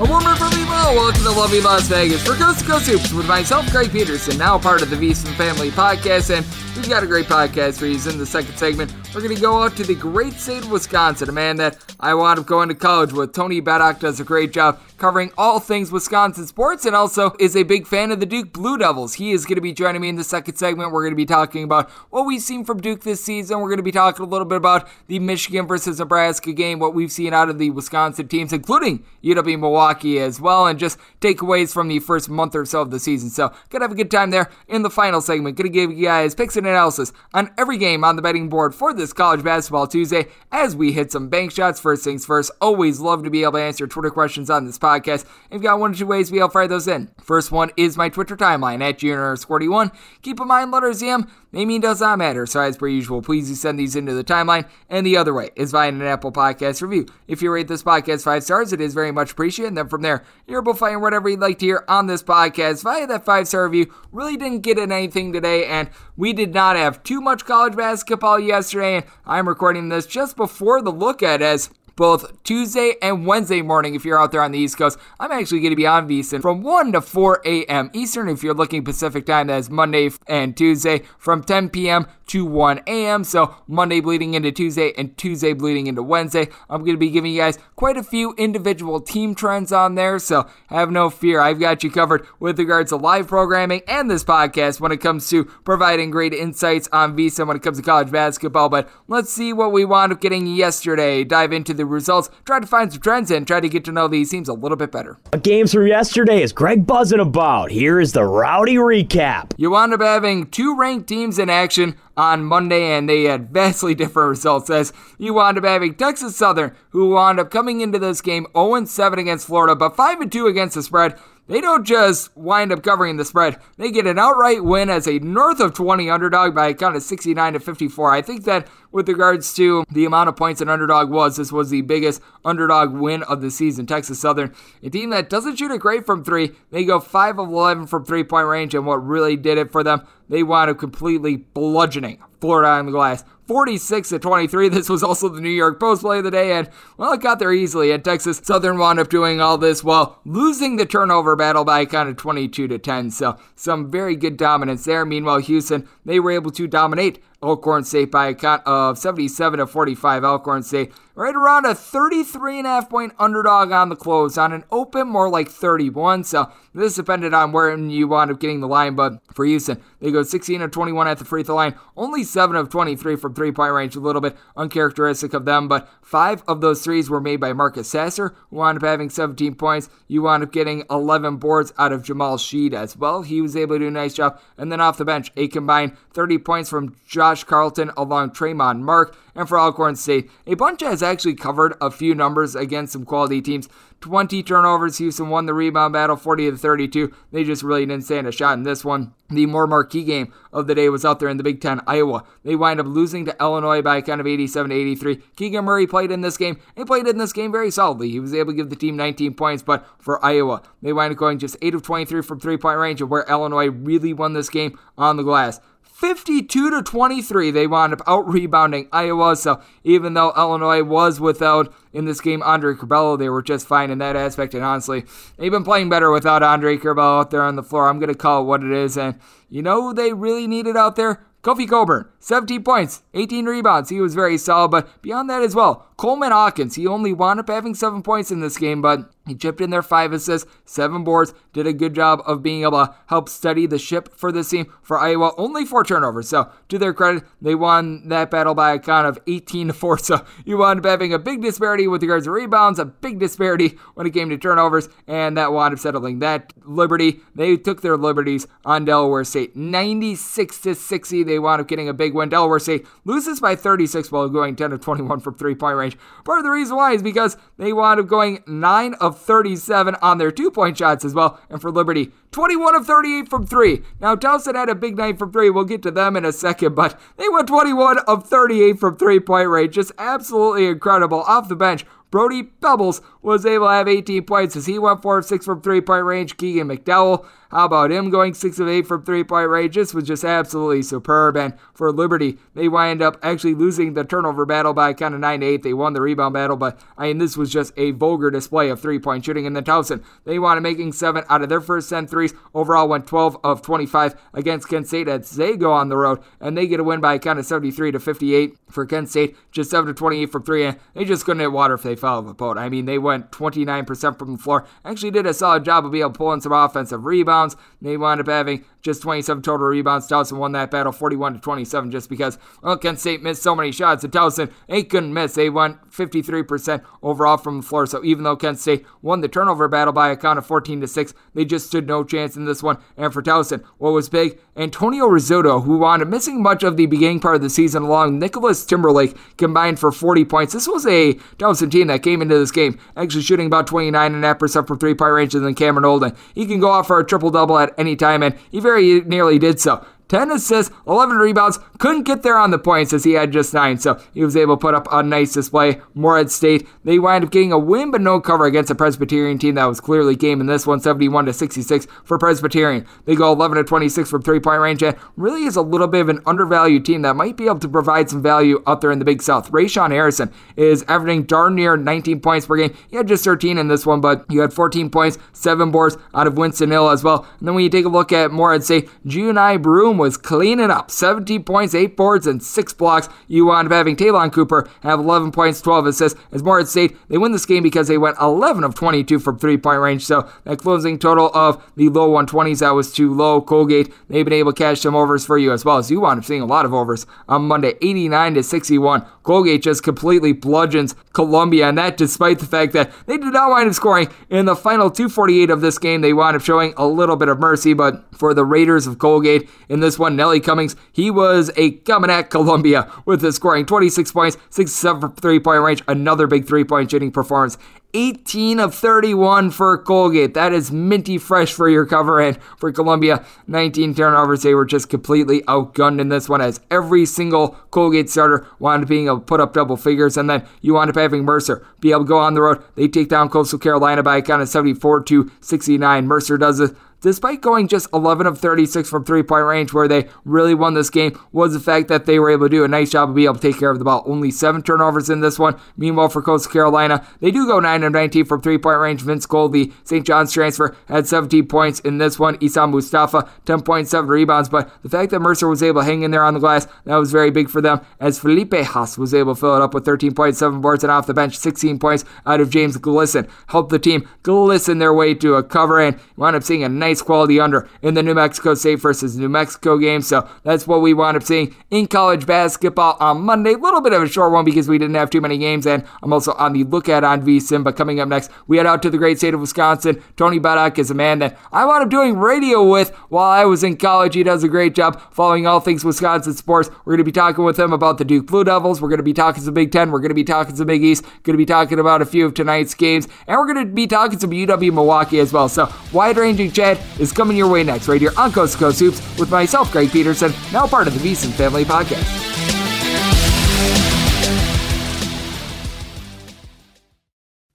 A warmer me, well, welcome to lovely Las Vegas for Coast to Coast Hoops with myself, Greg Peterson, now part of the VSiN Family Podcast, and we've got a great podcast for you. In the second segment, we're going to go out to the great state of Wisconsin, a man that I wound up going to college with. Tony Bettack does a great job covering all things Wisconsin sports and also is a big fan of the Duke Blue Devils. He is going to be joining me in the second segment. We're going to be talking about what we've seen from Duke this season. We're going to be talking a little bit about the Michigan versus Nebraska game, what we've seen out of the Wisconsin teams, including UW Milwaukee as well, and just takeaways from the first month or so of the season. So, gonna have a good time there in the final segment. Gonna give you guys picks and analysis on every game on the betting board for this college basketball Tuesday as we hit some bank shots. First things first, always love to be able to answer Twitter questions on this podcast. You've got one or two ways to be fire those in. First one is my Twitter timeline at junior41. Keep in mind, letters M, it does not matter. So, as per usual, please send these into the timeline. And the other way is via an Apple Podcast review. If you rate this podcast five stars, it is very much appreciated. And then from there, you're able to find whatever you'd like to hear on this podcast via that five star review. Really didn't get in anything today, and we did not have too much college basketball yesterday. And I'm recording this just before the look at as both Tuesday and Wednesday morning if you're out there on the East Coast. I'm actually going to be on VSiN from 1 to 4 a.m. Eastern if you're looking Pacific time. That is Monday and Tuesday from 10 p.m. to 1 a.m. So Monday bleeding into Tuesday and Tuesday bleeding into Wednesday. I'm going to be giving you guys quite a few individual team trends on there. So have no fear. I've got you covered with regards to live programming and this podcast when it comes to providing great insights on VSiN when it comes to college basketball. But let's see what we wound up getting yesterday. Dive into the results, try to find some trends and try to get to know these teams a little bit better. Games from yesterday is Greg buzzing about. Here is the rowdy recap. You wound up having two ranked teams in action on Monday, and they had vastly different results. As you wound up having Texas Southern, who wound up coming into this game 0 7 against Florida, but 5 2 against the spread. They don't just wind up covering the spread. They get an outright win as a north of 20 underdog by a count of 69 to 54. I think that with regards to the amount of points an underdog was, this was the biggest underdog win of the season. Texas Southern, a team that doesn't shoot it great from three. They go 5 of 11 from three point range, and what really did it for them, they wound up completely bludgeoning Florida on the glass. 46 to 23. This was also the New York Post play of the day, and well, it got there easily. And Texas Southern wound up doing all this while losing the turnover battle by a count of 22 to 10. So some very good dominance there. Meanwhile, Houston they were able to dominate Alcorn State by a count of 77 to 45. Alcorn State right around a 33 and a half point underdog on the close on an open more like 31. So this depended on where you wound up getting the line, but for Houston, they go 16 of 21 at the free throw line, only 7 of 23 from three point range, a little bit uncharacteristic of them, but five of those threes were made by Marcus Sasser, who wound up having 17 points. You wound up getting 11 boards out of Jamal Shead as well. He was able to do a nice job. And then off the bench, a combined 30 points from Josh Carlton along Tramon Mark. And for Alcorn State, a bunch has actually covered a few numbers against some quality teams. 20 turnovers. Houston won the rebound battle 40 to 32. They just really didn't stand a shot in this one. The more marquee game of the day was out there in the Big Ten, Iowa. They wind up losing to Illinois by a count of 87 to 83. Keegan Murray played in this game. He played in this game very solidly. He was able to give the team 19 points, but for Iowa, they wind up going just 8 of 23 from three point range, where Illinois really won this game on the glass. 52 to 23. They wound up out rebounding Iowa. So even though Illinois was without in this game Andre Curbelo, they were just fine in that aspect. And honestly, they've been playing better without Andre Curbelo out there on the floor. I'm gonna call it what it is. And you know who they really needed out there? Kofi Cockburn, 17 points, 18 rebounds. He was very solid, but beyond that as well, Coleman Hawkins, he only wound up having seven points in this game, but he chipped in their five assists, seven boards, did a good job of being able to help steady the ship for this team. For Iowa, only four turnovers. So, to their credit, they won that battle by a count of 18 to 4. So, you wound up having a big disparity with regards to rebounds, a big disparity when it came to turnovers, and that wound up settling that Liberty. They took their liberties on Delaware State 96 to 60. They wound up getting a big win. Delaware State loses by 36 while going 10 of 21 from three point range. Part of the reason why is because they wound up going 9 of 37 on their two point shots as well. And for Liberty, 21 of 38 from three. Now, Towson had a big night from three. We'll get to them in a second, but they went 21 of 38 from three point range. Just absolutely incredible. Off the bench, Brody Peebles was able to have 18 points as he went 4 of 6 from three point range. Keegan McDowell how about him going 6 of 8 from three point range? This was just absolutely superb. And for Liberty, they wind up actually losing the turnover battle by kind of 9 to 8. They won the rebound battle, but I mean, this was just a vulgar display of three point shooting. And then Towson, they wound up making 7 out of their first 10 threes. Overall, went 12 of 25 against Kent State as they go on the road and they get a win by kind of 73 to 58 for Kent State. Just 7 to 28 from three. And they just couldn't hit water if they fell the boat. I mean, they went 29% from the floor. Actually, did a solid job of being able to pull in some offensive rebounds rebounds. They wound up having just 27 total rebounds. Towson won that battle 41 to 27 just because, well, Kent State missed so many shots. And Towson, they couldn't miss. They went 53% overall from the floor. So even though Kent State won the turnover battle by a count of 14 to 6, they just stood no chance in this one. And for Towson, what was big, Antonio Rizzuto, who wound up missing much of the beginning part of the season along Nicholas Timberlake, combined for 40 points. This was a Towson team that came into this game actually shooting about 29.5% from three point range, then Cameron Holden. He can go off for a triple double at any time, and he very nearly did so. 10 assists, 11 rebounds. Couldn't get there on the points as he had just 9, so he was able to put up a nice display. Morehead State, they wind up getting a win but no cover against a Presbyterian team that was clearly game in this one, 71 to 66 for Presbyterian. They go 11 to 26 from three point range and really is a little bit of an undervalued team that might be able to provide some value up there in the Big South. Rayshawn Harrison is averaging darn near 19 points per game. He had just 13 in this one, but you had 14 points, 7 boards out of Winston Hill as well. And then when you take a look at Morehead State, Johni Broome was cleaning up 17 points, 8 boards, and 6 blocks. You wound up having Ta'Lon Cooper have 11 points, 12 assists. As Morehead State, they win this game because they went 11 of 22 from three point range. So that closing total of the low 120s, that was too low. Colgate, they've been able to cash some overs for you as well. as you wound up seeing a lot of overs on Monday, 89 to 61. Colgate just completely bludgeons Columbia, and that despite the fact that they did not wind up scoring in the final 248 of this game. They wound up showing a little bit of mercy, but for the Raiders of Colgate in this one, Nelly Cummings, he was a coming at Columbia with the scoring 26 points, 67 from three point range, another big three point shooting performance. 18 of 31 for Colgate. That is minty fresh for your cover. And for Columbia, 19 turnovers. They were just completely outgunned in this one as every single Colgate starter wound up being able to put up double figures. And then you wound up having Mercer be able to go on the road. They take down Coastal Carolina by a count of 74 to 69. Mercer does it despite going just 11 of 36 from three point range, where they really won this game, was the fact that they were able to do a nice job of being able to take care of the ball. Only seven turnovers in this one. Meanwhile, for Coastal Carolina, they do go 9 of 19 from three point range. Vince the St. John's transfer, had 17 points in this one. Essam Mostafa, 10.7 rebounds. But the fact that Mercer was able to hang in there on the glass, that was very big for them, as Felipe Haase was able to fill it up with 13.7 boards and off the bench, 16 points out of James Glisson. Helped the team glisten their way to a cover and wound up seeing a nice nice quality under in the New Mexico State versus New Mexico game. So that's what we wound up seeing in college basketball on Monday. A little bit of a short one because we didn't have too many games, and I'm also on the lookout on VSIN. But coming up next, we head out to the great state of Wisconsin. Tony Bettack is a man that I wound up doing radio with while I was in college. He does a great job following all things Wisconsin sports. We're going to be talking with him about the Duke Blue Devils. We're going to be talking some Big Ten. We're going to be talking some Big East. Going to be talking about a few of tonight's games, and we're going to be talking some UW Milwaukee as well. So wide ranging chat is coming your way next, right here on Coast to Coast Hoops with myself, Greg Peterson, now part of the VSIN Family Podcast.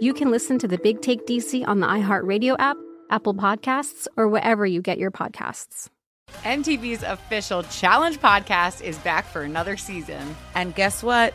you can listen to the Big Take DC on the iHeartRadio app, Apple Podcasts, or wherever you get your podcasts. MTV's official Challenge podcast is back for another season. And guess what?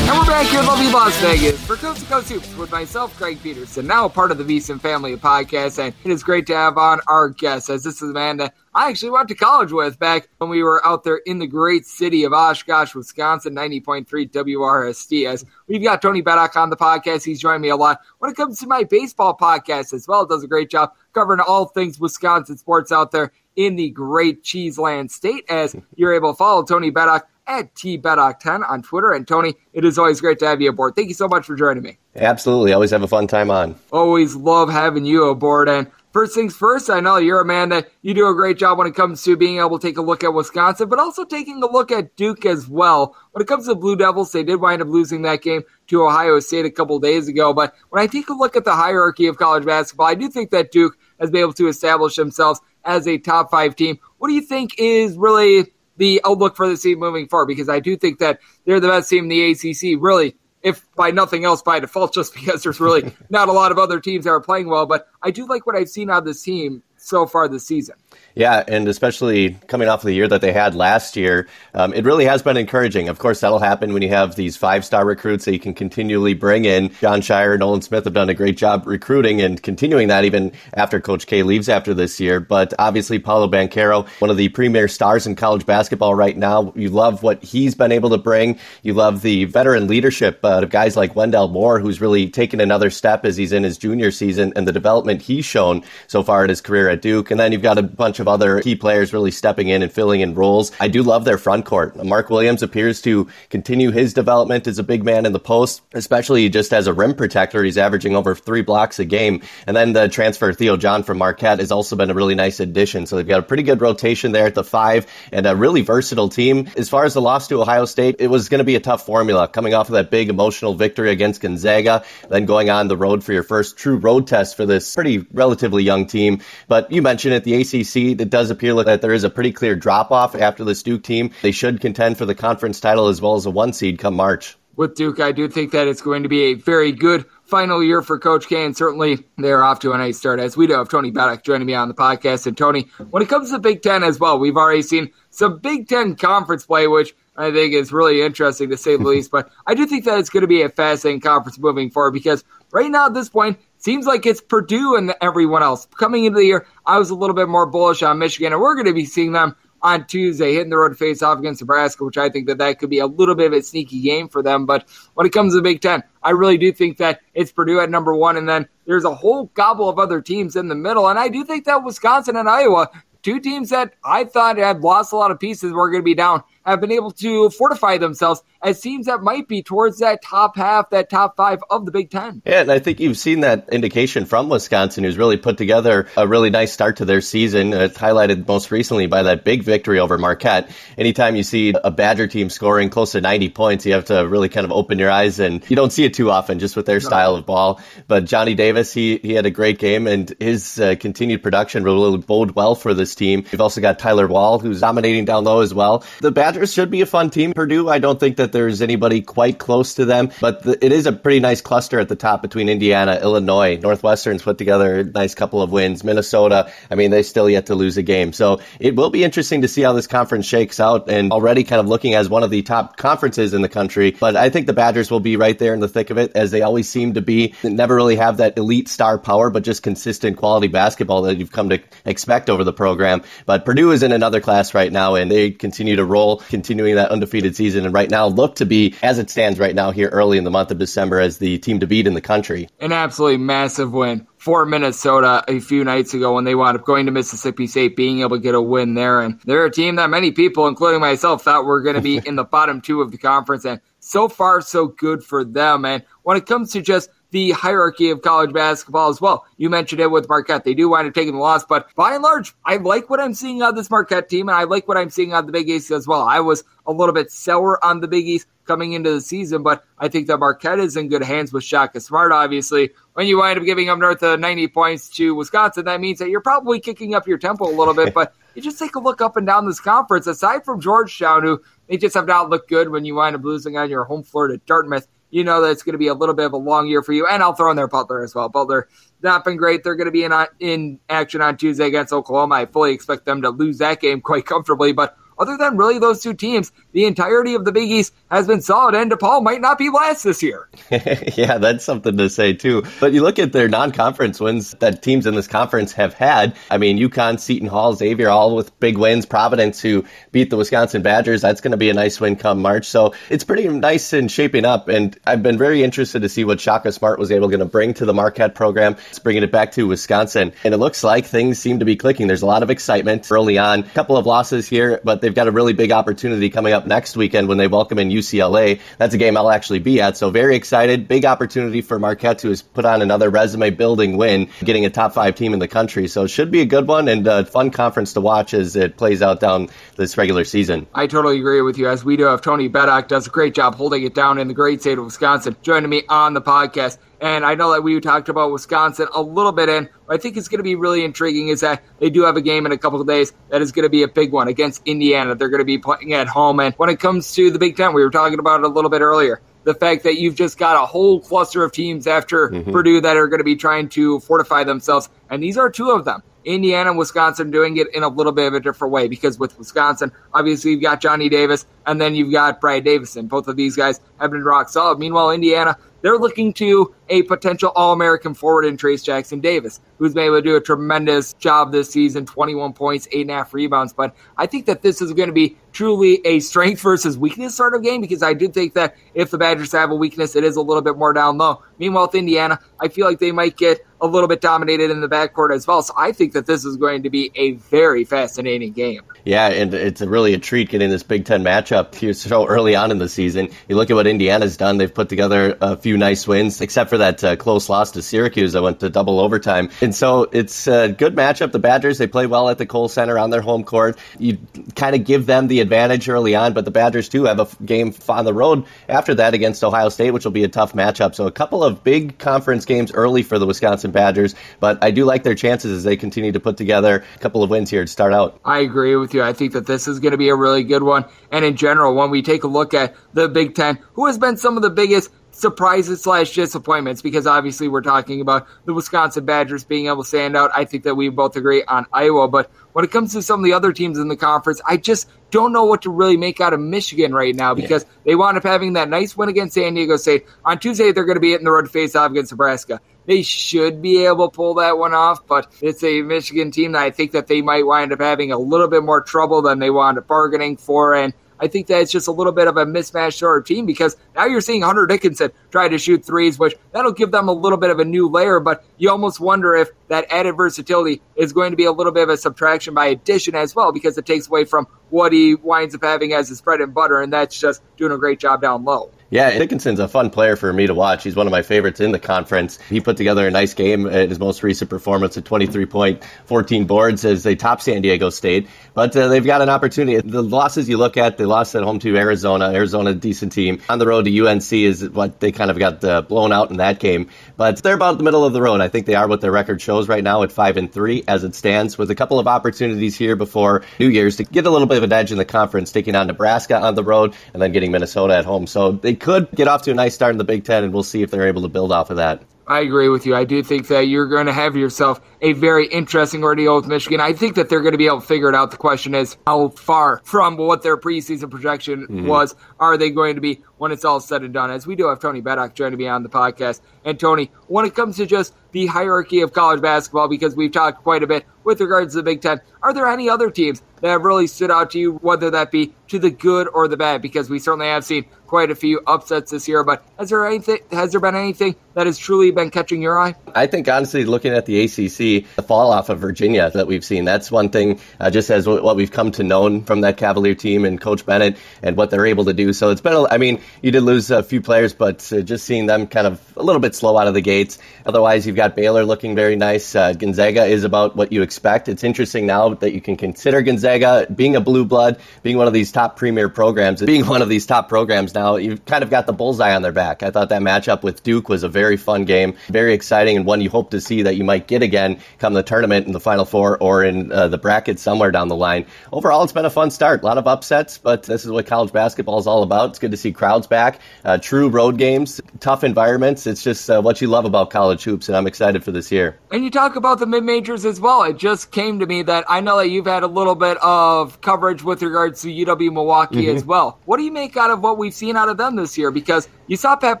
And we're back here in lovely Las Vegas for Coast to Coast Hoops with myself, Greg Peterson, now a part of the VSiN family of podcasts. And it is great to have on our guest, as this is Amanda I actually went to college with back when we were out there in the great city of Oshkosh, Wisconsin, 90.3 WRST. As we've got Tony Bettack on the podcast, he's joined me a lot when it comes to my baseball podcast as well. Does a great job covering all things Wisconsin sports out there in the great Cheeseland state. As you're able to follow Tony Bettack at tbettack10 on Twitter. And Tony, it is always great to have you aboard. Thank you so much for joining me. Absolutely. Always have a fun time on. Always love having you aboard. And first things first, I know you're a man that you do a great job when it comes to being able to take a look at Wisconsin, but also taking a look at Duke as well. When it comes to the Blue Devils, they did wind up losing that game to Ohio State a couple days ago. But when I take a look at the hierarchy of college basketball, I do think that Duke has been able to establish themselves as a top five team. What do you think is really the outlook for the team moving forward because I do think that they're the best team in the ACC, really, if by nothing else by default, just because there's really not a lot of other teams that are playing well. But I do like what I've seen out of this team so far this season. Yeah, and especially coming off of the year that they had last year, um, it really has been encouraging. Of course, that'll happen when you have these five star recruits that you can continually bring in. Jon Scheyer, Nolan Smith have done a great job recruiting and continuing that even after Coach K leaves after this year. But obviously, Paolo Banchero, one of the premier stars in college basketball right now. You love what he's been able to bring. You love the veteran leadership uh, of guys like Wendell Moore, who's really taken another step as he's in his junior season and the development he's shown so far in his career at Duke. And then you've got a bunch of other key players really stepping in and filling in roles. I do love their front court. Mark Williams appears to continue his development as a big man in the post, especially just as a rim protector. He's averaging over three blocks a game. And then the transfer Theo John from Marquette has also been a really nice addition. So they've got a pretty good rotation there at the five and a really versatile team. As far as the loss to Ohio State, it was going to be a tough formula coming off of that big emotional victory against Gonzaga, then going on the road for your first true road test for this pretty relatively young team. But you mentioned it, the ACC, it does appear like that there is a pretty clear drop off after this Duke team. They should contend for the conference title as well as a one seed come March. With Duke, I do think that it's going to be a very good final year for Coach K, and certainly they're off to a nice start. As we do have Tony Bettack joining me on the podcast. And Tony, when it comes to Big Ten as well, we've already seen some Big Ten conference play, which I think is really interesting to say the least. But I do think that it's going to be a fascinating conference moving forward because right now at this point, seems like it's Purdue and everyone else. Coming into the year, I was a little bit more bullish on Michigan, and we're going to be seeing them on Tuesday hitting the road to face off against Nebraska, which I think that that could be a little bit of a sneaky game for them. But when it comes to the Big Ten, I really do think that it's Purdue at number one, and then there's a whole gobble of other teams in the middle. And I do think that Wisconsin and Iowa, two teams that I thought had lost a lot of pieces, were going to be down have been able to fortify themselves as teams that might be towards that top half, that top five of the Big Ten. Yeah, and I think you've seen that indication from Wisconsin, who's really put together a really nice start to their season. It's highlighted most recently by that big victory over Marquette. Anytime you see a Badger team scoring close to 90 points, you have to really kind of open your eyes, and you don't see it too often just with their no. style of ball. But Johnny Davis, he, he had a great game, and his uh, continued production will really bode well for this team. You've also got Tyler Wahl, who's dominating down low as well. The Badger Badgers should be a fun team. Purdue, I don't think that there's anybody quite close to them, but the, it is a pretty nice cluster at the top between Indiana, Illinois, Northwestern's put together a nice couple of wins. Minnesota, I mean, they still yet to lose a game. So it will be interesting to see how this conference shakes out and already kind of looking as one of the top conferences in the country. But I think the Badgers will be right there in the thick of it as they always seem to be. Never really have that elite star power, but just consistent quality basketball that you've come to expect over the program. But Purdue is in another class right now and they continue to roll, continuing that undefeated season. And right now look to be, as it stands right now here early in the month of December, as the team to beat in the country. An absolutely massive win for Minnesota a few nights ago when they wound up going to Mississippi State, being able to get a win there. And they're a team that many people, including myself, thought were going to be in the bottom two of the conference. And so far, so good for them. And when it comes to just the hierarchy of college basketball as well. You mentioned it with Marquette. They do wind up taking the loss, but by and large, I like what I'm seeing of this Marquette team, and I like what I'm seeing of the Big East as well. I was a little bit sour on the Big East coming into the season, but I think that Marquette is in good hands with Shaka Smart, obviously. When you wind up giving up north of 90 points to Wisconsin, that means that you're probably kicking up your tempo a little bit, but you just take a look up and down this conference, aside from Georgetown, who they just have not looked good when you wind up losing on your home floor to Dartmouth you know that it's going to be a little bit of a long year for you. And I'll throw in there Butler as well. Butler not been great. They're going to be in uh, in action on Tuesday against Oklahoma. I fully expect them to lose that game quite comfortably. But other than really those two teams, the entirety of the Big East has been solid, and DePaul might not be last this year. yeah, that's something to say too. But you look at their non-conference wins that teams in this conference have had. I mean, UConn, Seton Hall, Xavier, all with big wins. Providence, who beat the Wisconsin Badgers, that's going to be a nice win come March. So it's pretty nice and shaping up. And I've been very interested to see what Shaka Smart was able to bring to the Marquette program. It's bringing it back to Wisconsin, and it looks like things seem to be clicking. There's a lot of excitement early on. A couple of losses here, but they've got a really big opportunity coming up next weekend when they welcome in UCLA. That's a game I'll actually be at. So very excited. Big opportunity for Marquette to put on another resume building win, getting a top five team in the country. So it should be a good one and a fun conference to watch as it plays out down this regular season. I totally agree with you. As we do have Tony Bettack does a great job holding it down in the great state of Wisconsin, joining me on the podcast. And I know that we talked about Wisconsin a little bit in. I think it's going to be really intriguing is that they do have a game in a couple of days that is going to be a big one against Indiana. They're going to be playing at home. And when it comes to the Big Ten, we were talking about it a little bit earlier. The fact that you've just got a whole cluster of teams after mm-hmm. Purdue that are going to be trying to fortify themselves. And these are two of them. Indiana and Wisconsin doing it in a little bit of a different way because with Wisconsin, obviously you've got Johnny Davis and then you've got Brad Davison. Both of these guys have been rock solid. Meanwhile, Indiana, they're looking to a potential All American forward in Trayce Jackson Davis, who's been able to do a tremendous job this season 21 points, 8.5 rebounds. But I think that this is going to be truly a strength versus weakness sort of game because I do think that if the Badgers have a weakness, it is a little bit more down low. Meanwhile, with Indiana, I feel like they might get a little bit dominated in the backcourt as well. So I think that this is going to be a very fascinating game. Yeah, and it's a really a treat getting this Big Ten matchup here so early on in the season. You look at what Indiana's done; they've put together a few nice wins, except for that uh, close loss to Syracuse that went to double overtime. And so it's a good matchup. The Badgers they play well at the Kohl Center on their home court. You kind of give them the advantage early on, but the Badgers too have a game on the road after that against Ohio State, which will be a tough matchup. So a couple of big conference games early for the Wisconsin Badgers, but I do like their chances as they continue to put together a couple of wins here to start out. I agree with you. I think that this is going to be a really good one. And in general, when we take a look at the Big Ten, who has been some of the biggest surprises slash disappointments because obviously we're talking about the Wisconsin Badgers being able to stand out. I think that we both agree on Iowa, but when it comes to some of the other teams in the conference, I just don't know what to really make out of Michigan right now because yeah. they wound up having that nice win against San Diego State. On Tuesday, they're going to be hitting the road to face off against Nebraska. They should be able to pull that one off, but it's a Michigan team that I think that they might wind up having a little bit more trouble than they wound up bargaining for. And I think that it's just a little bit of a mismatched sort of team because now you're seeing Hunter Dickinson try to shoot threes, which that'll give them a little bit of a new layer, but you almost wonder if that added versatility is going to be a little bit of a subtraction by addition as well because it takes away from what he winds up having as his bread and butter, and that's just doing a great job down low. Yeah, Dickinson's a fun player for me to watch. He's one of my favorites in the conference. He put together a nice game at his most recent performance at 23 point, 14 boards as they top San Diego State. But uh, they've got an opportunity. The losses you look at, they lost at home to Arizona. Arizona, decent team. On the road to UNC is what they kind of got uh, blown out in that game. But they're about the middle of the road. I think they are what their record shows right now at five and three as it stands, with a couple of opportunities here before New Year's to get a little bit of an edge in the conference, taking on Nebraska on the road and then getting Minnesota at home. So they could get off to a nice start in the Big Ten, and we'll see if they're able to build off of that. I agree with you. I do think that you're going to have yourself a very interesting ordeal with Michigan. I think that they're going to be able to figure it out. The question is, how far from what their preseason projection mm-hmm. was are they going to be when it's all said and done? As we do have Tony Bettack joining me on the podcast. And Tony, when it comes to just the hierarchy of college basketball, because we've talked quite a bit with regards to the Big Ten, are there any other teams that have really stood out to you, whether that be to the good or the bad? Because we certainly have seen quite a few upsets this year. But has there anything? Has there been anything that has truly been catching your eye? I think honestly, looking at the ACC, the fall off of Virginia that we've seen, that's one thing. Uh, just as what we've come to know from that Cavalier team and Coach Bennett and what they're able to do. So it's been. A, I mean, you did lose a few players, but uh, just seeing them kind of a little bit slow out of the gates. Otherwise, you've got Baylor looking very nice. Uh, Gonzaga is about what you expect. It's interesting now that you can consider Gonzaga being a blue blood, being one of these top premier programs, being one of these top programs now. You've kind of got the bullseye on their back. I thought that matchup with Duke was a very fun game, very exciting, and one you hope to see that you might get again come the tournament in the Final Four or in uh, the bracket somewhere down the line. Overall, it's been a fun start. A lot of upsets, but this is what college basketball is all about. It's good to see crowds back, uh, true road games, tough environments. It's just uh, what you love about college hoops, and I'm excited for this year. And you talk about the mid majors as well. It just came to me that I know that you've had a little bit of coverage with regards to UW Milwaukee mm-hmm. as well. What do you make out of what we've seen out of them this year? Because you saw Pat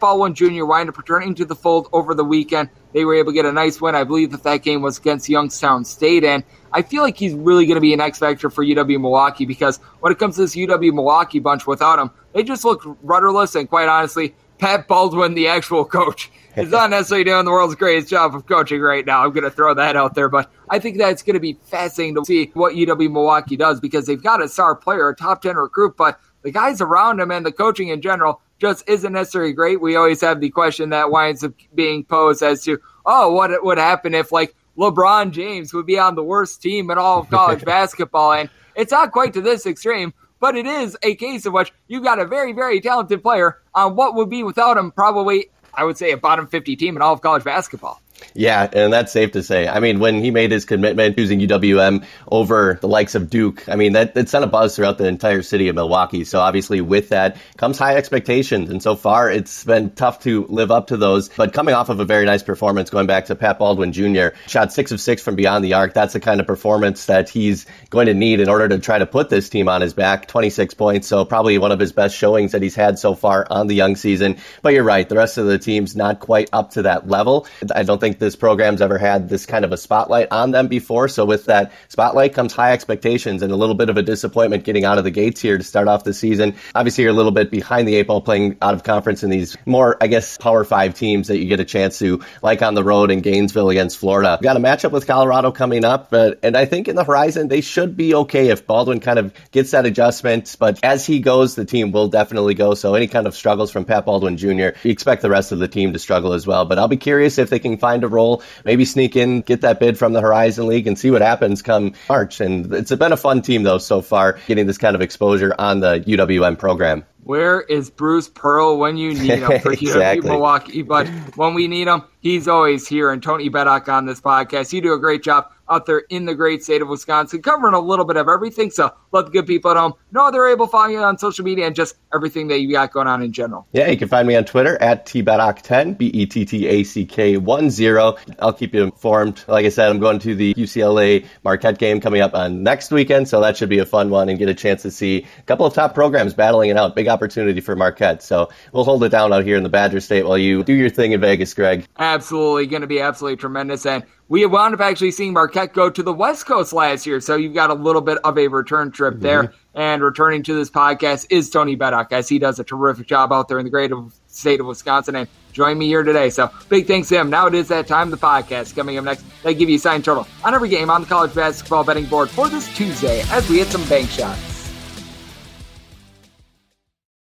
Baldwin Jr. wind up returning to the fold over the weekend. They were able to get a nice win. I believe that that game was against Youngstown State, and I feel like he's really going to be an X factor for UW Milwaukee because when it comes to this UW Milwaukee bunch, without him, they just look rudderless. And quite honestly, Pat Baldwin, the actual coach, is not necessarily doing the world's greatest job of coaching right now. I'm going to throw that out there, but I think that it's going to be fascinating to see what UW Milwaukee does because they've got a star player, a top 10 recruit, but the guys around him and the coaching in general just isn't necessarily great. We always have the question that winds up being posed as to, oh, what would happen if like LeBron James would be on the worst team in all of college basketball? And it's not quite to this extreme, but it is a case of which you've got a very, very talented player on what would be without him probably, I would say, a bottom 50 team in all of college basketball. Yeah, and that's safe to say. I mean, when he made his commitment choosing UWM over the likes of Duke, I mean, that, that sent a buzz throughout the entire city of Milwaukee. So obviously with that comes high expectations. And so far it's been tough to live up to those. But coming off of a very nice performance, going back to Pat Baldwin Jr., shot six of six from beyond the arc. That's the kind of performance that he's going to need in order to try to put this team on his back. 26 points. So probably one of his best showings that he's had so far on the young season. But you're right. The rest of the team's not quite up to that level. I don't think this program's ever had this kind of a spotlight on them before. So with that spotlight comes high expectations and a little bit of a disappointment getting out of the gates here to start off the season. Obviously, you're a little bit behind the eight ball playing out of conference in these more, I guess, power five teams that you get a chance to, like on the road in Gainesville against Florida. We've got a matchup with Colorado coming up, but, and I think in the horizon, they should be okay if Baldwin kind of gets that adjustment. But as he goes, the team will definitely go. So any kind of struggles from Pat Baldwin Jr., you expect the rest of the team to struggle as well. But I'll be curious if they can find a role maybe sneak in, get that bid from the Horizon League, and see what happens come March. And it's been a fun team though so far, getting this kind of exposure on the UWM program. Where is Bruce Pearl when you need him for exactly. Milwaukee? But when we need him, he's always here. And Tony Bettack on this podcast, you do a great job out there in the great state of Wisconsin, covering a little bit of everything. So let the good people at home know they're able to follow you on social media and just everything that you got going on in general. Yeah, you can find me on Twitter at tbettack10, B-E-T-T-A-C-K 1-0. I'll keep you informed. Like I said, I'm going to the UCLA Marquette game coming up on next weekend, so that should be a fun one and get a chance to see a couple of top programs battling it out. Big opportunity for Marquette. So we'll hold it down out here in the Badger State while you do your thing in Vegas, Greg. Absolutely. Going to be absolutely tremendous. And we have wound up actually seeing Marquette go to the West Coast last year. So you've got a little bit of a return trip mm-hmm. there. And returning to this podcast is Tony Bettack, as he does a terrific job out there in the great state of Wisconsin and join me here today. So big thanks to him. Now it is that time. The podcast coming up next. They give you a sign total on every game on the college basketball betting board for this Tuesday as we hit some bank shots.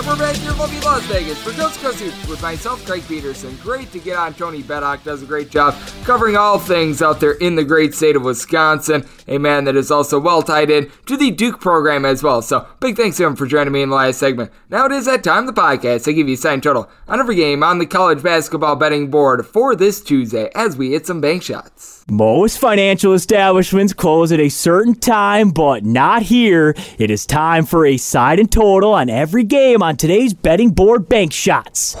And we're back here in lovely Las Vegas for to Coast Hoops with myself, Greg Peterson. Great to get on. Tony Bettack does a great job covering all things out there in the great state of Wisconsin. A man that is also well tied in to the Duke program as well. So big thanks to him for joining me in the last segment. Now it is that time of the podcast. I give you a sign total on every game on the college basketball betting board for this Tuesday as we hit some bank shots. Most financial establishments close at a certain time, but not here. It is time for a side and total on every game on today's betting board bank shots.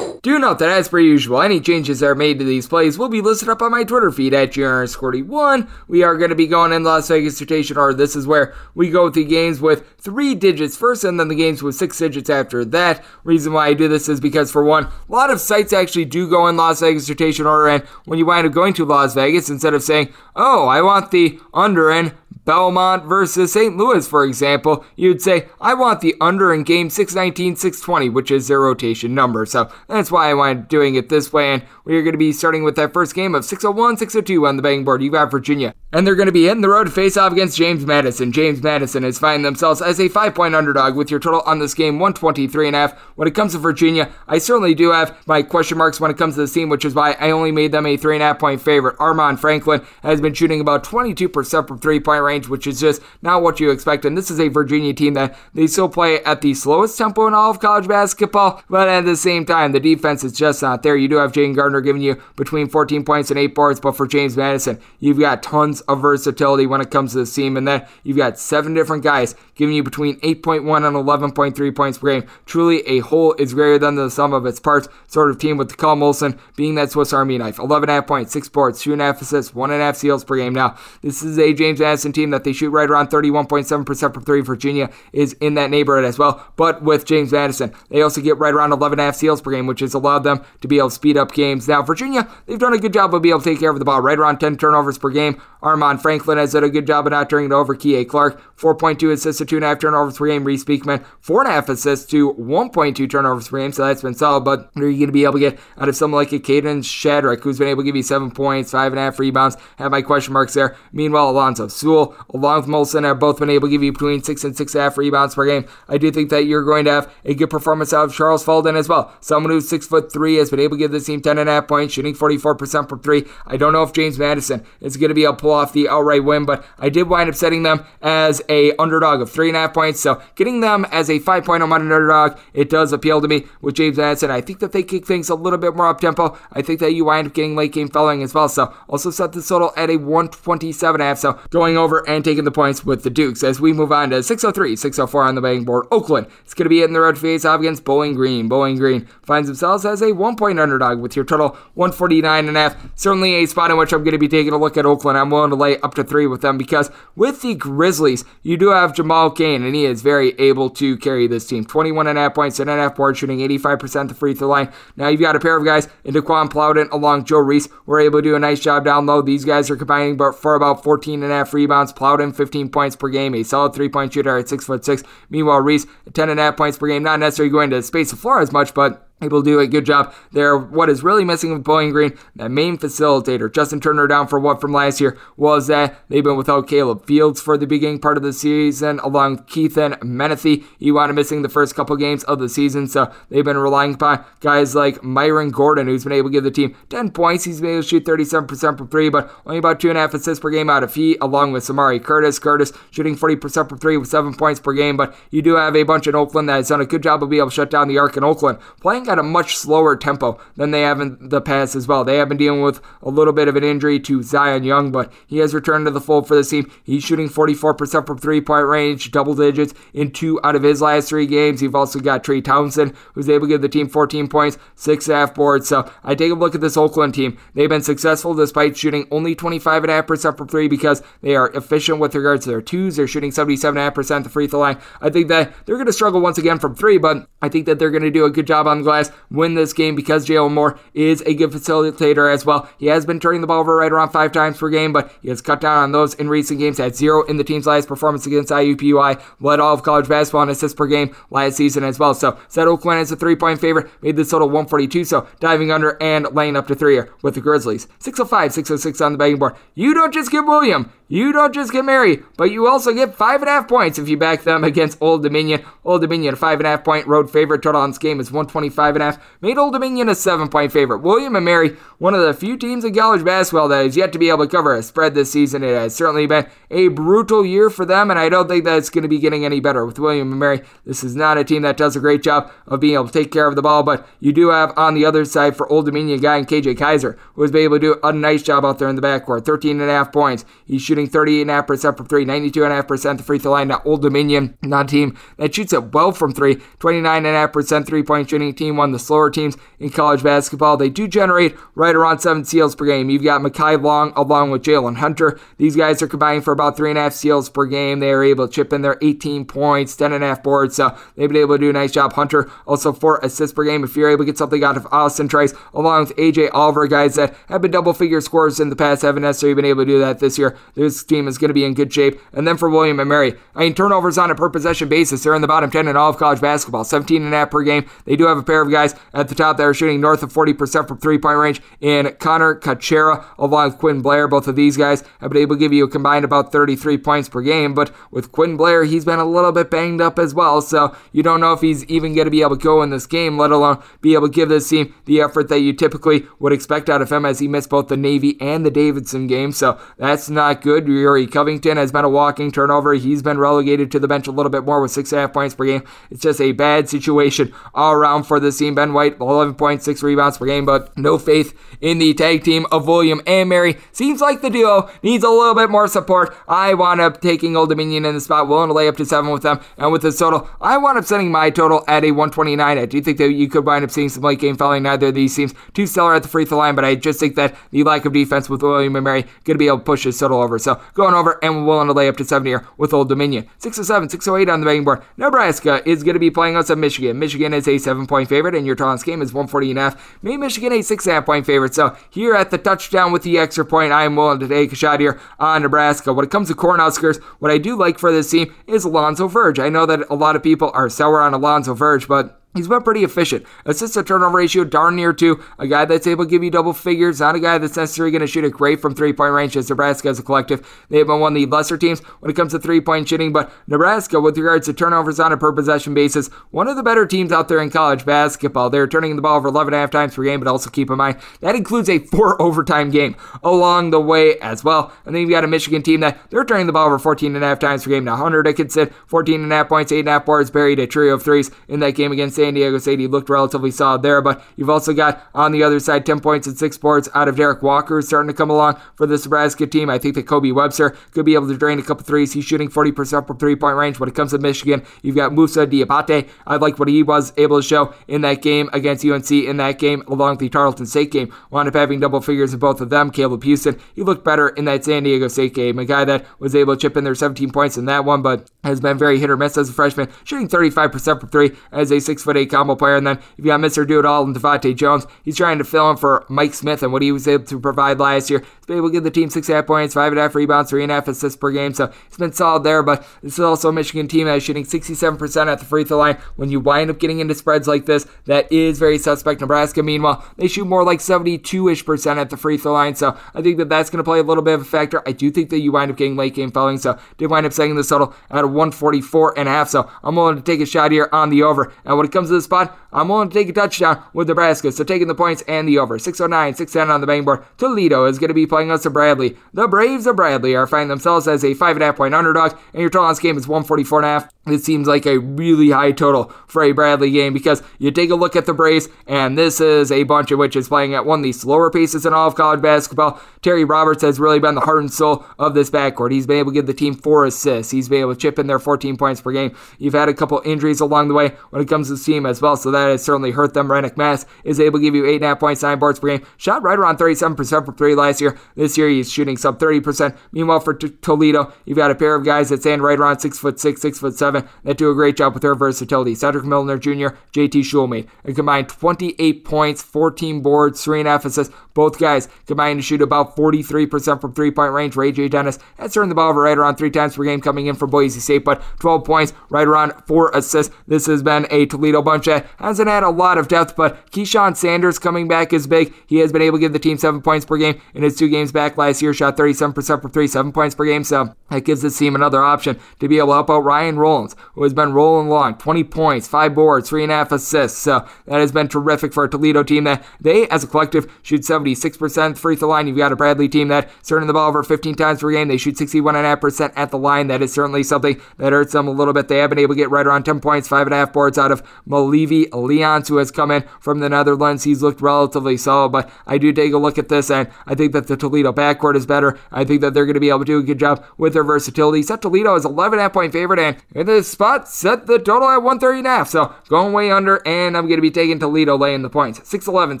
Do note that, as per usual, any changes that are made to these plays will be listed up on my Twitter feed at GRScorty1. We are going to be going in Las Vegas rotation order. This is where we go with the games with three digits first and then the games with six digits after that. Reason why I do this is because, for one, a lot of sites actually do go in Las Vegas rotation order, and when you wind up going to Las Vegas, instead of saying, oh, I want the under in Belmont versus St. Louis, for example, you'd say, I want the under in game 619 620, which is their rotation number. So that's why I wind up doing it this way. And we're going to be starting with that first game of 601 602 on the betting board. You got Virginia. And they're going to be hitting the road to face off against James Madison. James Madison is finding themselves as a five point underdog with your total on this game 123.5. When it comes to Virginia, I certainly do have my question marks when it comes to the team, which is why I only made them a three and a half point favorite. Armaan Franklin has been shooting about 22% from three point range which is just not what you expect. And this is a Virginia team that they still play at the slowest tempo in all of college basketball, but at the same time, the defense is just not there. You do have Jayden Gardner giving you between 14 points and 8 boards, but for James Madison, you've got tons of versatility when it comes to this team, and then you've got seven different guys giving you between 8.1 and 11.3 points per game. Truly, a whole is greater than the sum of its parts sort of team with Callum Wilson being that Swiss Army knife. 11.5 points, 6 boards, 2.5 assists, 1.5 steals per game. Now, this is a James Madison team that they shoot right around 31.7% from three. Virginia is in that neighborhood as well. But with James Madison, they also get right around 11.5 steals per game, which has allowed them to be able to speed up games. Now, Virginia, they've done a good job of being able to take care of the ball, right around 10 turnovers per game. Armaan Franklin has done a good job of not turning it over. Kihei Clark, 4.2 assists to 2.5 turnovers per game. Reece Beekman, 4.5 assists to 1.2 turnovers per game, so that's been solid. But are you going to be able to get out of someone like a Kadin Shedrick, who's been able to give you 7 points, 5.5 rebounds? Have my question marks there. Meanwhile, Alonzo Sule, along with Molson, have both been able to give you between 6 and 6.5 rebounds per game. I do think that you're going to have a good performance out of Charles Falden as well. Someone who's 6 foot 3 has been able to give this team 10.5 points, shooting 44% from 3. I don't know if James Madison is going to be able to pull off the outright win, but I did wind up setting them as a underdog of three and a half points. So getting them as a five point underdog, it does appeal to me with James Madison. I think that they kick things a little bit more up tempo. I think that you wind up getting late game following as well. So also set the total at a 127 half. So going over and taking the points with the Dukes as we move on to 603, 604 on the betting board. Oakland. It's going to be in the road face off against Bowling Green. Bowling Green finds themselves as a one point underdog with your total 149 and a half. Certainly a spot in which I'm going to be taking a look at Oakland. I'm willing to lay up to three with them because with the Grizzlies, you do have Jamal Cain, and he is very able to carry this team. 21 and a half points, and a half board shooting 85% the free throw line. Now you've got a pair of guys in Dequan Plowden along Joe Reese. We're able to do a nice job down low. These guys are combining for about 14 and a half rebounds. Plowden 15 points per game, a solid three point shooter at six foot six. Meanwhile, Reese 10 and a half points per game. Not necessarily going to space the floor as much, but able to do a good job there. What is really missing with Bowling Green, that main facilitator, Justin Turner down for what from last year, was that they've been without Caleb Fields for the beginning part of the season, along with Kaden Metheny. He wound up missing the first couple games of the season, so they've been relying upon guys like Myron Gordon, who's been able to give the team 10 points. He's been able to shoot 37% from three, but only about two and a half assists per game out of feet, along with Samari Curtis. Curtis shooting 40% from three with seven points per game, but you do have a bunch in Oakland that has done a good job of being able to shut down the arc in Oakland. Playing at a much slower tempo than they have in the past as well. They have been dealing with a little bit of an injury to Zion Young, but he has returned to the fold for the team. He's shooting 44% from three point range, double digits in two out of his last three games. You've also got Trey Townsend, who's able to give the team 14 points, six half boards. So I take a look at this Oakland team. They've been successful despite shooting only 25.5% from three because they are efficient with regards to their twos. They're shooting 77.5% the free throw line. I think that they're going to struggle once again from three, but I think that they're going to do a good job on the win this game because Jalen Moore is a good facilitator as well. He has been turning the ball over right around five times per game, but he has cut down on those in recent games. Had zero in the team's last performance against IUPUI. Led all of college basketball in assists per game last season as well. So set Oakland as a three point favorite, made this total 142. So diving under and laying up to three here with the Grizzlies. 605, 606 on the betting board. You don't just get William. You don't just get Mary, but you also get five and a half points if you back them against Old Dominion. Old Dominion, five and a half point road favorite. Total on this game is 125 and a half. Made Old Dominion a seven point favorite. William and Mary, one of the few teams in college basketball that has yet to be able to cover a spread this season. It has certainly been a brutal year for them, and I don't think that it's going to be getting any better with William and Mary. This is not a team that does a great job of being able to take care of the ball, but you do have on the other side for Old Dominion guy and KJ Kaiser, who has been able to do a nice job out there in the backcourt. 13 and a half points. He's shooting 38.5% from three, 92.5% the free throw line. Now, Old Dominion, not a team that shoots it well from three, 29.5% three point shooting team, one of the slower teams in college basketball. They do generate right around seven steals per game. You've got Mekhi Long along with Jalen Hunter. These guys are combining for about three and a half steals per game. They are able to chip in their 18 points, 10 and a half boards. So they've been able to do a nice job. Hunter also four assists per game. If you're able to get something out of Austin Trice, along with AJ Oliver, guys that have been double figure scores in the past, haven't necessarily been able to do that this year. This team is going to be in good shape. And then for William and Mary, I mean, turnovers on a per possession basis, they're in the bottom 10 in all of college basketball, 17 and a half per game. They do have a pair of guys at the top that are shooting north of 40% from three point range in Connor Kochera along with Quinn Blair. Both of these guys have been able to give you a combined about 33 points per game. But with Quinn Blair, he's been a little bit banged up as well. So you don't know if he's even going to be able to go in this game, let alone be able to give this team the effort that you typically would expect out of him as he missed both the Navy and the Davidson game. So that's not good. Yuri Covington has been a walking turnover. He's been relegated to the bench a little bit more with six and a half points per game. It's just a bad situation all around for this team. Ben Wight, 11.6 rebounds per game, but no faith in the tag team of William and Mary. Seems like the duo needs a little bit more support. I wound up taking Old Dominion in the spot, willing to lay up to seven with them. And with this total, I wound up setting my total at a 129. I do think that you could wind up seeing some late game fouling. Neither of these teams too stellar at the free throw line, but I just think that the lack of defense with William and Mary going to be able to push this total over. So going over and willing to lay up to seven here with Old Dominion. 607, 608 on the betting board. Nebraska is going to be playing us at Michigan. Michigan is a seven point favorite, and your total game is 140 and a half. Made Michigan a six and a half point favorite. So here at the touchdown with the extra point, I am willing to take a shot here on Nebraska. When it comes to Cornhuskers, what I do like for this team is Alonzo Verge. I know that a lot of people are sour on Alonzo Verge, but He's been pretty efficient. Assist to turnover ratio darn near two. A guy that's able to give you double figures, not a guy that's necessarily going to shoot it great from three point range as Nebraska as a collective. They have been one of the lesser teams when it comes to three point shooting, but Nebraska, with regards to turnovers on a per possession basis, one of the better teams out there in college basketball. They're turning the ball over 11 and a half times per game, but also keep in mind that includes a four overtime game along the way as well. And then you've got a Michigan team that they're turning the ball over 14 and a half times per game. Now, Hunter Dickinson, 14 and a half points, eight and a half boards, buried a trio of threes in that game against San Diego State. He looked relatively solid there, but you've also got on the other side 10 points and six boards out of Derrick Walker, starting to come along for the Nebraska team. I think that Kobe Webster could be able to drain a couple threes. He's shooting 40% from three point range. When it comes to Michigan, you've got Moussa Diabate. I like what he was able to show in that game against UNC in that game, along with the Tarleton State game. Wound up having double figures in both of them. Caleb Houstan, he looked better in that San Diego State game. A guy that was able to chip in there 17 points in that one, but has been very hit or miss as a freshman, shooting 35% from three as a six foot eight combo player. And then if you've got Mr. Do It All and DeVante' Jones. He's trying to fill in for Mike Smith and what he was able to provide last year. He's been able to give the team six and a half points, five and a half rebounds, three and a half assists per game. So he's been solid there. But this is also a Michigan team that is shooting 67% at the free throw line. When you wind up getting into spreads like this, that is very suspect. Nebraska, meanwhile, they shoot more like 72 ish percent at the free throw line. So I think that that's going to play a little bit of a factor. I do think that you wind up getting late game fouling. So did wind up setting the total at a 144 and a half. So I'm willing to take a shot here on the over. And when it comes to the spot, I'm willing to take a touchdown with Nebraska. So taking the points and the over. 609, 610 on the bang board. Toledo is going to be playing us to Bradley. The Braves of Bradley are finding themselves as a 5.5 point underdog. And your total on this game is 144 and. It seems like a really high total for a Bradley game because you take a look at the Braves, and this is a bunch of which is playing at one of the slower paces in all of college basketball. Terry Roberts has really been the heart and soul of this backcourt. He's been able to give the team four assists. He's been able to chip in there 14 points per game. You've had a couple injuries along the way when it comes to team as well, so that has certainly hurt them. Rienk Mast is able to give you 8.5 points, 9 boards per game. Shot right around 37% from three last year. This year he's shooting sub 30%. Meanwhile, for T- Toledo, you've got a pair of guys that stand right around 6 foot 6, 6 foot 7 that do a great job with their versatility. Setric Millner Jr., JT Shumate, and combined 28 points, 14 boards, 3.5 assists. Both guys combined to shoot about 43% from three point range. Ray J. Dennis has turned the ball over right around three times per game coming in for Boise State, but 12 points, right around four assists. This has been a Toledo bunch hasn't had a lot of depth, but Keyshawn Sanders coming back is big. He has been able to give the team seven points per game in his two games back last year, shot 37% from three, seven points per game. So that gives this team another option to be able to help out Ryan Rollins, who has been rolling along 20 points, five boards, three and a half assists. So that has been terrific for a Toledo team that they, as a collective, shoot 76% free throw line. You've got a Bradley team that turning the ball over 15 times per game. They shoot 61.5% at the line. That is certainly something that hurts them a little bit. They have been able to get right around 10 points, five and a half boards out of Malevy Leons, who has come in from the Netherlands. He's looked relatively solid, but I do take a look at this, and I think that the Toledo backcourt is better. I think that they're going to be able to do a good job with their versatility. Set Toledo is 11 half point favorite, and in this spot, set the total at 130 and a half. So going way under, and I'm going to be taking Toledo laying the points. 6'11,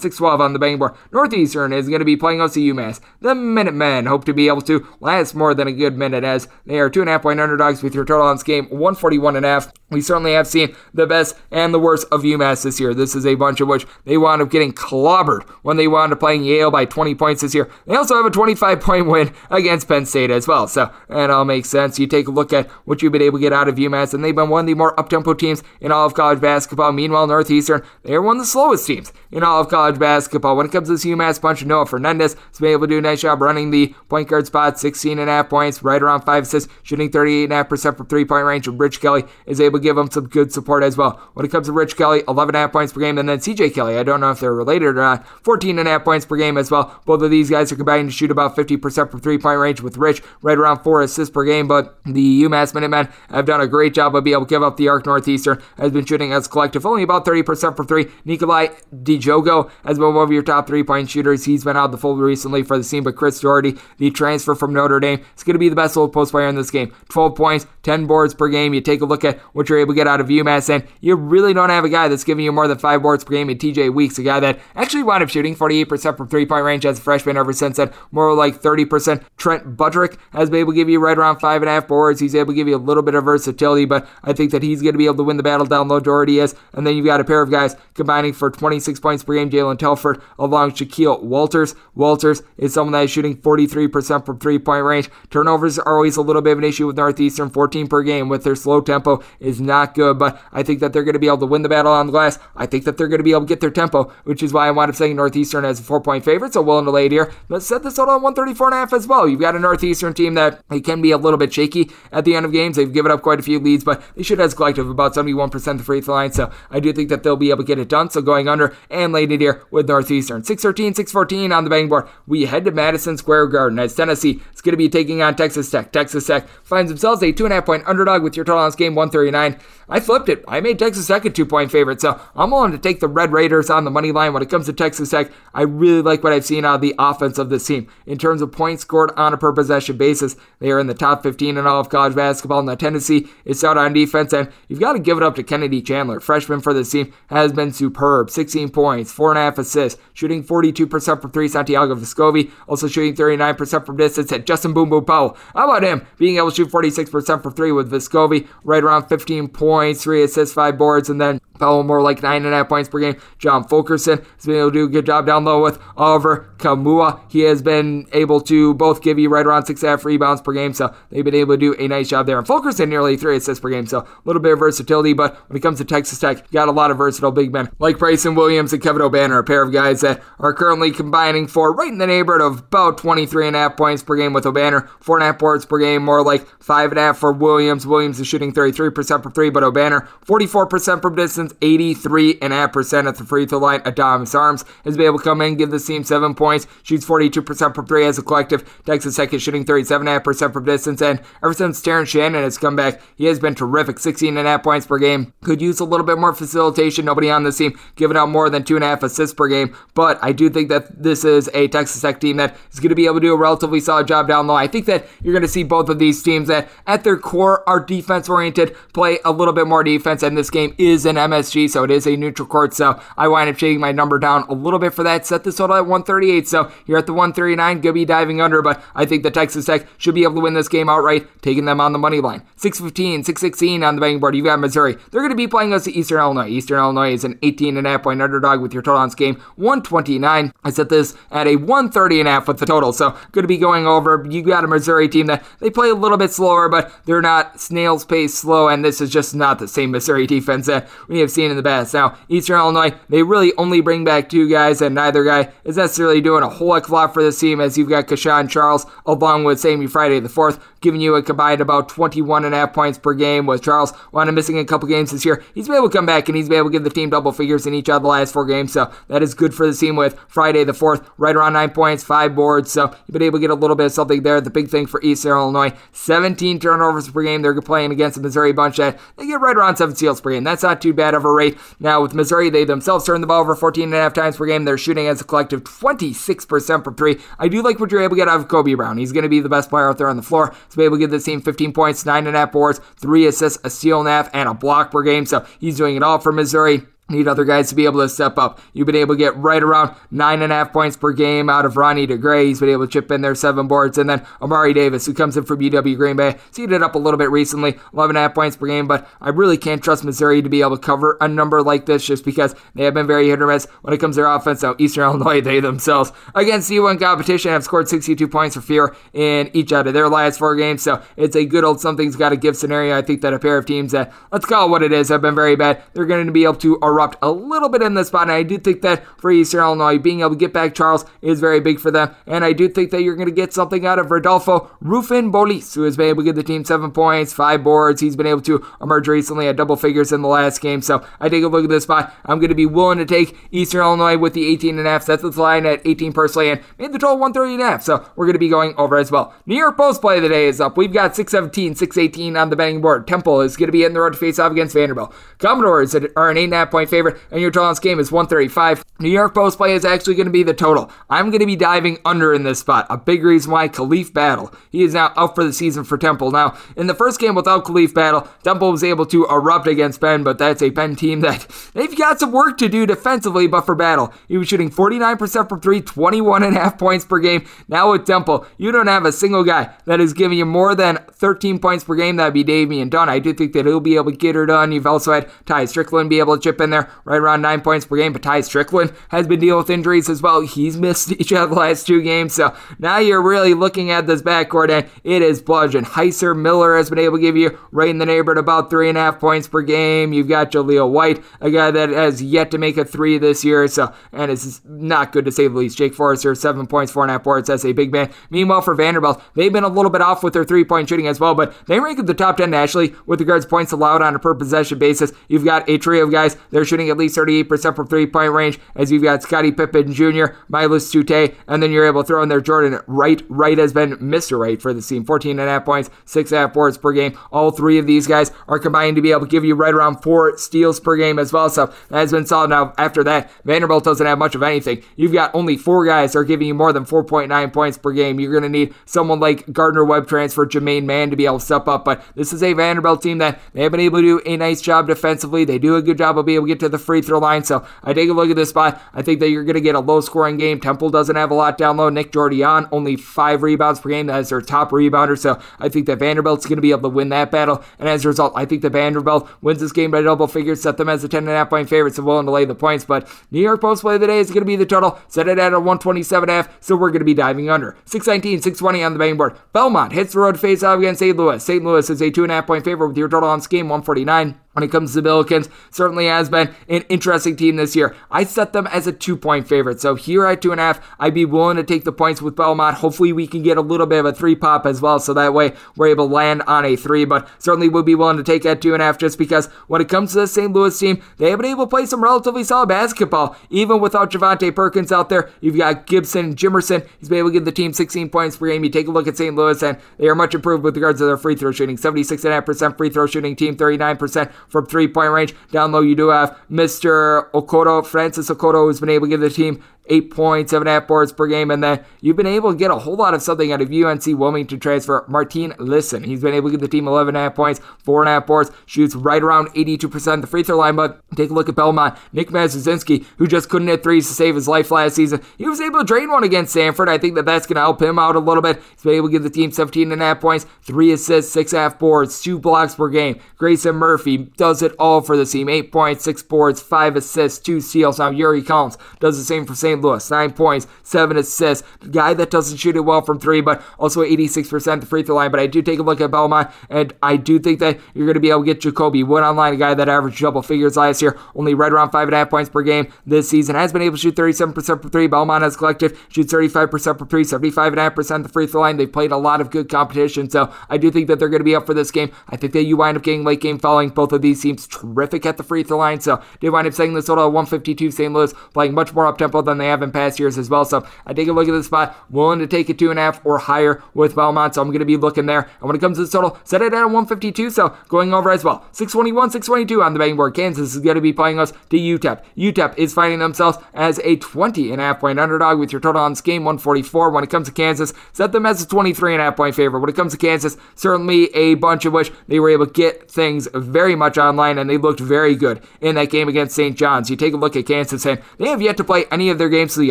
6'12 on the bang board. Northeastern is going to be playing us UMass. The Minutemen hope to be able to last more than a good minute as they are two and a half point underdogs with your total on this game 141 and a half. We certainly have seen the best and the worst of UMass this year. This is a bunch of which they wound up getting clobbered when they wound up playing Yale by 20 points this year. They also have a 25 point win against Penn State as well. So that all makes sense. You take a look at what you've been able to get out of UMass, and they've been one of the more uptempo teams in all of college basketball. Meanwhile, Northeastern, they're one of the slowest teams in all of college basketball. When it comes to this UMass bunch, Noah Fernandes has been able to do a nice job running the point guard spot, 16 and a half points, right around five assists, shooting 38.5% from three point range. And Rich Kelly is able give him some good support as well. When it comes to Rich Kelly, 11 and a half points per game, and then CJ Kelly, I don't know if they're related or not, 14 and a half points per game as well. Both of these guys are combining to shoot about 50% from three point range, with Rich right around four assists per game. But the UMass Minutemen have done a great job of being able to give up the arc. Northeastern has been shooting as collective only about 30% for three. Nikola Djogo has been one of your top three point shooters. He's been out the fold recently for the team, but Chris Doherty, the transfer from Notre Dame, is going to be the best old post player in this game. 12 points, 10 boards per game. You take a look at what you're able to get out of UMass, and you really don't have a guy that's giving you more than five boards per game in TJ Weeks, a guy that actually wound up shooting 48% from three point range as a freshman ever since then, more like 30%. Trent Buttrick has been able to give you right around five and a half boards. He's able to give you a little bit of versatility, but I think that he's going to be able to win the battle down low. Doherty is, and then you've got a pair of guys combining for 26 points per game. Jalen Telfort along Shaquille Walters. Walters is someone that is shooting 43% from three point range. Turnovers are always a little bit of an issue with Northeastern, 14 per game with their slow tempo is is not good, but I think that they're going to be able to win the battle on the glass. I think that they're going to be able to get their tempo, which is why I wound up saying Northeastern as a four point favorite. So willing to lay it here. Let's set this total on 134 and a half as well. You've got a Northeastern team that can be a little bit shaky at the end of games. They've given up quite a few leads, but they should have collective about 71% of the free throw line. So I do think that they'll be able to get it done. So going under and laid it here with Northeastern. 613, 614 on the betting board. We head to Madison Square Garden as Tennessee is going to be taking on Texas Tech. Texas Tech finds themselves a two and a half point underdog with your total on this game 139. I flipped it. I made Texas Tech a two point favorite, so I'm willing to take the Red Raiders on the money line when it comes to Texas Tech. I really like what I've seen out of the offense of this team. In terms of points scored on a per possession basis, they are in the top 15 in all of college basketball. Now, Tennessee is out on defense, and you've got to give it up to Kennedy Chandler. Freshman for this team has been superb. 16 points, 4.5 assists, shooting 42% from three. Santiago Vescovi also shooting 39% from distance. And Justin Boom Boom Powell, how about him being able to shoot 46% from three with Vescovi, right around 15 points, three assists, five boards, and then Powell more like nine and a half points per game. John Fulkerson has been able to do a good job down low with Olivier Nkamhoua. He has been able to both give you right around six and a half rebounds per game, so they've been able to do a nice job there. And Fulkerson nearly three assists per game, so a little bit of versatility. But when it comes to Texas Tech, you got a lot of versatile big men like Bryson Williams and Kevin Obanor, a pair of guys that are currently combining for right in the neighborhood of about 23 and a half points per game with Obanor, four and a half boards per game, more like five and a half for Williams. Williams is shooting 33% from three, but Obanor 44% from distance, 83.5% at the free throw line. Adonis Arms has been able to come in, give the team seven points, shoots 42% from three as a collective. Texas Tech is shooting 37.5% from distance, and ever since Terrence Shannon has come back, he has been terrific, 16.5 points per game. Could use a little bit more facilitation. Nobody on this team giving out more than two and a half assists per game, but I do think that this is a Texas Tech team that is going to be able to do a relatively solid job down low. I think that you're going to see both of these teams that at their core are defense oriented, play a little bit more defense, and this game is an MSG, so it is a neutral court. So I wind up shaking my number down a little bit for that. Set the total at 138. So you're at the 139, gonna be diving under, but I think the Texas Tech should be able to win this game outright, taking them on the money line. 615, 616 on the betting board. You've got Missouri. They're going to be playing us to Eastern Illinois. Eastern Illinois is an 18 and a half point underdog with your total on this game 129. I set this at a 130 and a half with the total. So going to be going over. You got a Missouri team that they play a little bit slower, but they're not snail's pace slow, and this is just not the same Missouri defense that we have seen in the past. Now, Eastern Illinois, they really only bring back two guys, and neither guy is necessarily doing a whole heck of a lot for this team as you've got Kashawn Charles along with Sammy Friday the fourth, giving you a combined about 21 and a half points per game. With Charles wound up missing a couple games this year, he's been able to come back and he's been able to give the team double figures in each of the last four games. So that is good for the team with Friday the fourth, right around nine points, five boards. So you've been able to get a little bit of something there. The big thing for Eastern Illinois, 17 turnovers per game. They're playing against the Missouri bunch that they get right around seven steals per game. That's not too bad of a rate. Now with Missouri, they themselves turn the ball over 14 and a half times per game. They're shooting as a collective 26% from three. I do like what you're able to get out of Kobe Brown. He's going to be the best player out there on the floor. To be able to give this team 15 points, nine and a half boards, three assists, a steal and a half, and a block per game. So he's doing it all for Missouri. Need other guys to be able to step up. You've been able to get right around nine and a half points per game out of Ronnie DeGray. He's been able to chip in there seven boards. And then Amari Davis, who comes in from UW Green Bay, seeded up a little bit recently, 11 and a half points per game. But I really can't trust Missouri to be able to cover a number like this just because they have been very hit or miss when it comes to their offense. Now, Eastern Illinois, they themselves, against C1 competition, have scored 62 points for fear in each out of their last four games. So it's a good old something's got to give scenario. I think that a pair of teams that, let's call it what it is, have been very bad. They're going to be able to erupt a little bit in this spot, and I do think that for Eastern Illinois, being able to get back Charles is very big for them. And I do think that you're going to get something out of Rodolfo Rufin Bolis, who has been able to give the team seven points, five boards. He's been able to emerge recently at double figures in the last game. So I take a look at this spot. I'm going to be willing to take Eastern Illinois with the 18 and a half. Set the line at 18 personally, and made the total 130 and a half. So we're going to be going over as well. New York Post play of the day is up. We've got 617, 618 on the betting board. Temple is going to be in the road to face off against Vanderbilt. Commodores are an 8.5 point favorite, and your on this game is 135. New York Post play is actually going to be the total. I'm going to be diving under in this spot. A big reason why Khalif Battle. He is now out for the season for Temple. Now, in the first game without Khalif Battle, Temple was able to erupt against Penn, but that's a Penn team that they've got some work to do defensively, but for Battle, he was shooting 49% from three, 21 and a half points per game. Now with Temple, you don't have a single guy that is giving you more than 13 points per game. That'd be Damian Dunn. I do think that he'll be able to get her done. You've also had Tai Strickland be able to chip in there. There, right around nine points per game. But Tai Strickland has been dealing with injuries as well. He's missed each of the last two games. So now you're really looking at this backcourt, and it is bludgeon. Hysier Miller has been able to give you right in the neighborhood about three and a half points per game. You've got Jaleel White, a guy that has yet to make a three this year. So, and it's not good to say the least. Jake Forrester, seven points, four and a half boards as a big man. Meanwhile, for Vanderbilt, they've been a little bit off with their three point shooting as well, but they rank at the top 10 nationally with regards to points allowed on a per possession basis. You've got a trio of guys, they're shooting at least 38% from three point range, as you've got Scotty Pippen Jr., Myles Stute, and then you're able to throw in there Jordan Wright. Wright has been Mr. Wright for the team, 14 and a half points, six and a half boards per game. All three of these guys are combined to be able to give you right around four steals per game as well. So that has been solid. Now, after that, Vanderbilt doesn't have much of anything. You've got only four guys that are giving you more than 4.9 points per game. You're going to need someone like Gardner Webb transfer Jamaine Mann to be able to step up. But this is a Vanderbilt team that they have been able to do a nice job defensively. They do a good job of being able get to the free throw line. So I take a look at this spot. I think that you're going to get a low scoring game. Temple doesn't have a lot down low. Nick Jourdain, only five rebounds per game. That is their top rebounder. So I think that Vanderbilt's going to be able to win that battle. And as a result, I think that Vanderbilt wins this game by double figures, set them as a 10.5 point favorite, so willing to lay the points. But New York Post play of the day is going to be the total. Set it at a 127.5, so we're going to be diving under. 619, 620 on the betting board. Belmont hits the road face off against St. Louis. St. Louis is a 2.5 point favorite with your total on this game, 149 when it comes to the Billikens. Certainly has been an interesting team this year. I set them as a two point favorite. So here at two and a half, I'd be willing to take the points with Belmont. Hopefully, we can get a little bit of a three pop as well. So that way, we're able to land on a three. But certainly would be willing to take that two and a half just because when it comes to the St. Louis team, they have been able to play some relatively solid basketball. Even without Javonte Perkins out there, you've got Gibson Jimerson. He's been able to give the team 16 points per game. You take a look at St. Louis, and they are much improved with regards to their free throw shooting. 76.5% free throw shooting team, 39% from three point range. Down low, you do have Mr. Okoro, Francis Okoro, who's been able to give the team eight points, seven and a half boards per game, and then you've been able to get a whole lot of something out of UNC Wilmington transfer Marten Linssen. He's been able to give the team 11 and a half points, four and a half boards, shoots right around 82% the free throw line. But take a look at Belmont, Nick Muszynski, who just couldn't hit threes to save his life last season. He was able to drain one against Sanford. I think that that's going to help him out a little bit. He's been able to give the team 17 and a half points, three assists, six and a half boards, two blocks per game. Grayson Murphy does it all for the team, eight points, six boards, five assists, two steals. Now Yuri Collins does the same for St. Louis, nine points, seven assists. Guy that doesn't shoot it well from three, but also 86% the free throw line. But I do take a look at Belmont, and I do think that you're going to be able to get Jacoby Wood online, a guy that averaged double figures last year, only right around five and a half points per game this season, has been able to shoot 37% for three. Belmont as collective shoots 35% for three, 75.5% the free throw line. They've played a lot of good competition, so I do think that they're going to be up for this game. I think that you wind up getting late game following both of these teams terrific at the free throw line, so did wind up setting this total at 152. St. Louis playing much more up tempo than they have in past years as well. So I take a look at the spot, willing to take a two and a half or higher with Belmont. So I'm going to be looking there. And when it comes to the total, set it at 152. So going over as well. 621, 622 on the betting board. Kansas is going to be playing us to UTEP. UTEP is finding themselves as a 20 and a half point underdog with your total on this game 144. When it comes to Kansas, set them as a 23 and a half point favorite. When it comes to Kansas, certainly a bunch of which they were able to get things very much online and they looked very good in that game against St. John's. You take a look at Kansas and they have yet to play any of their games to the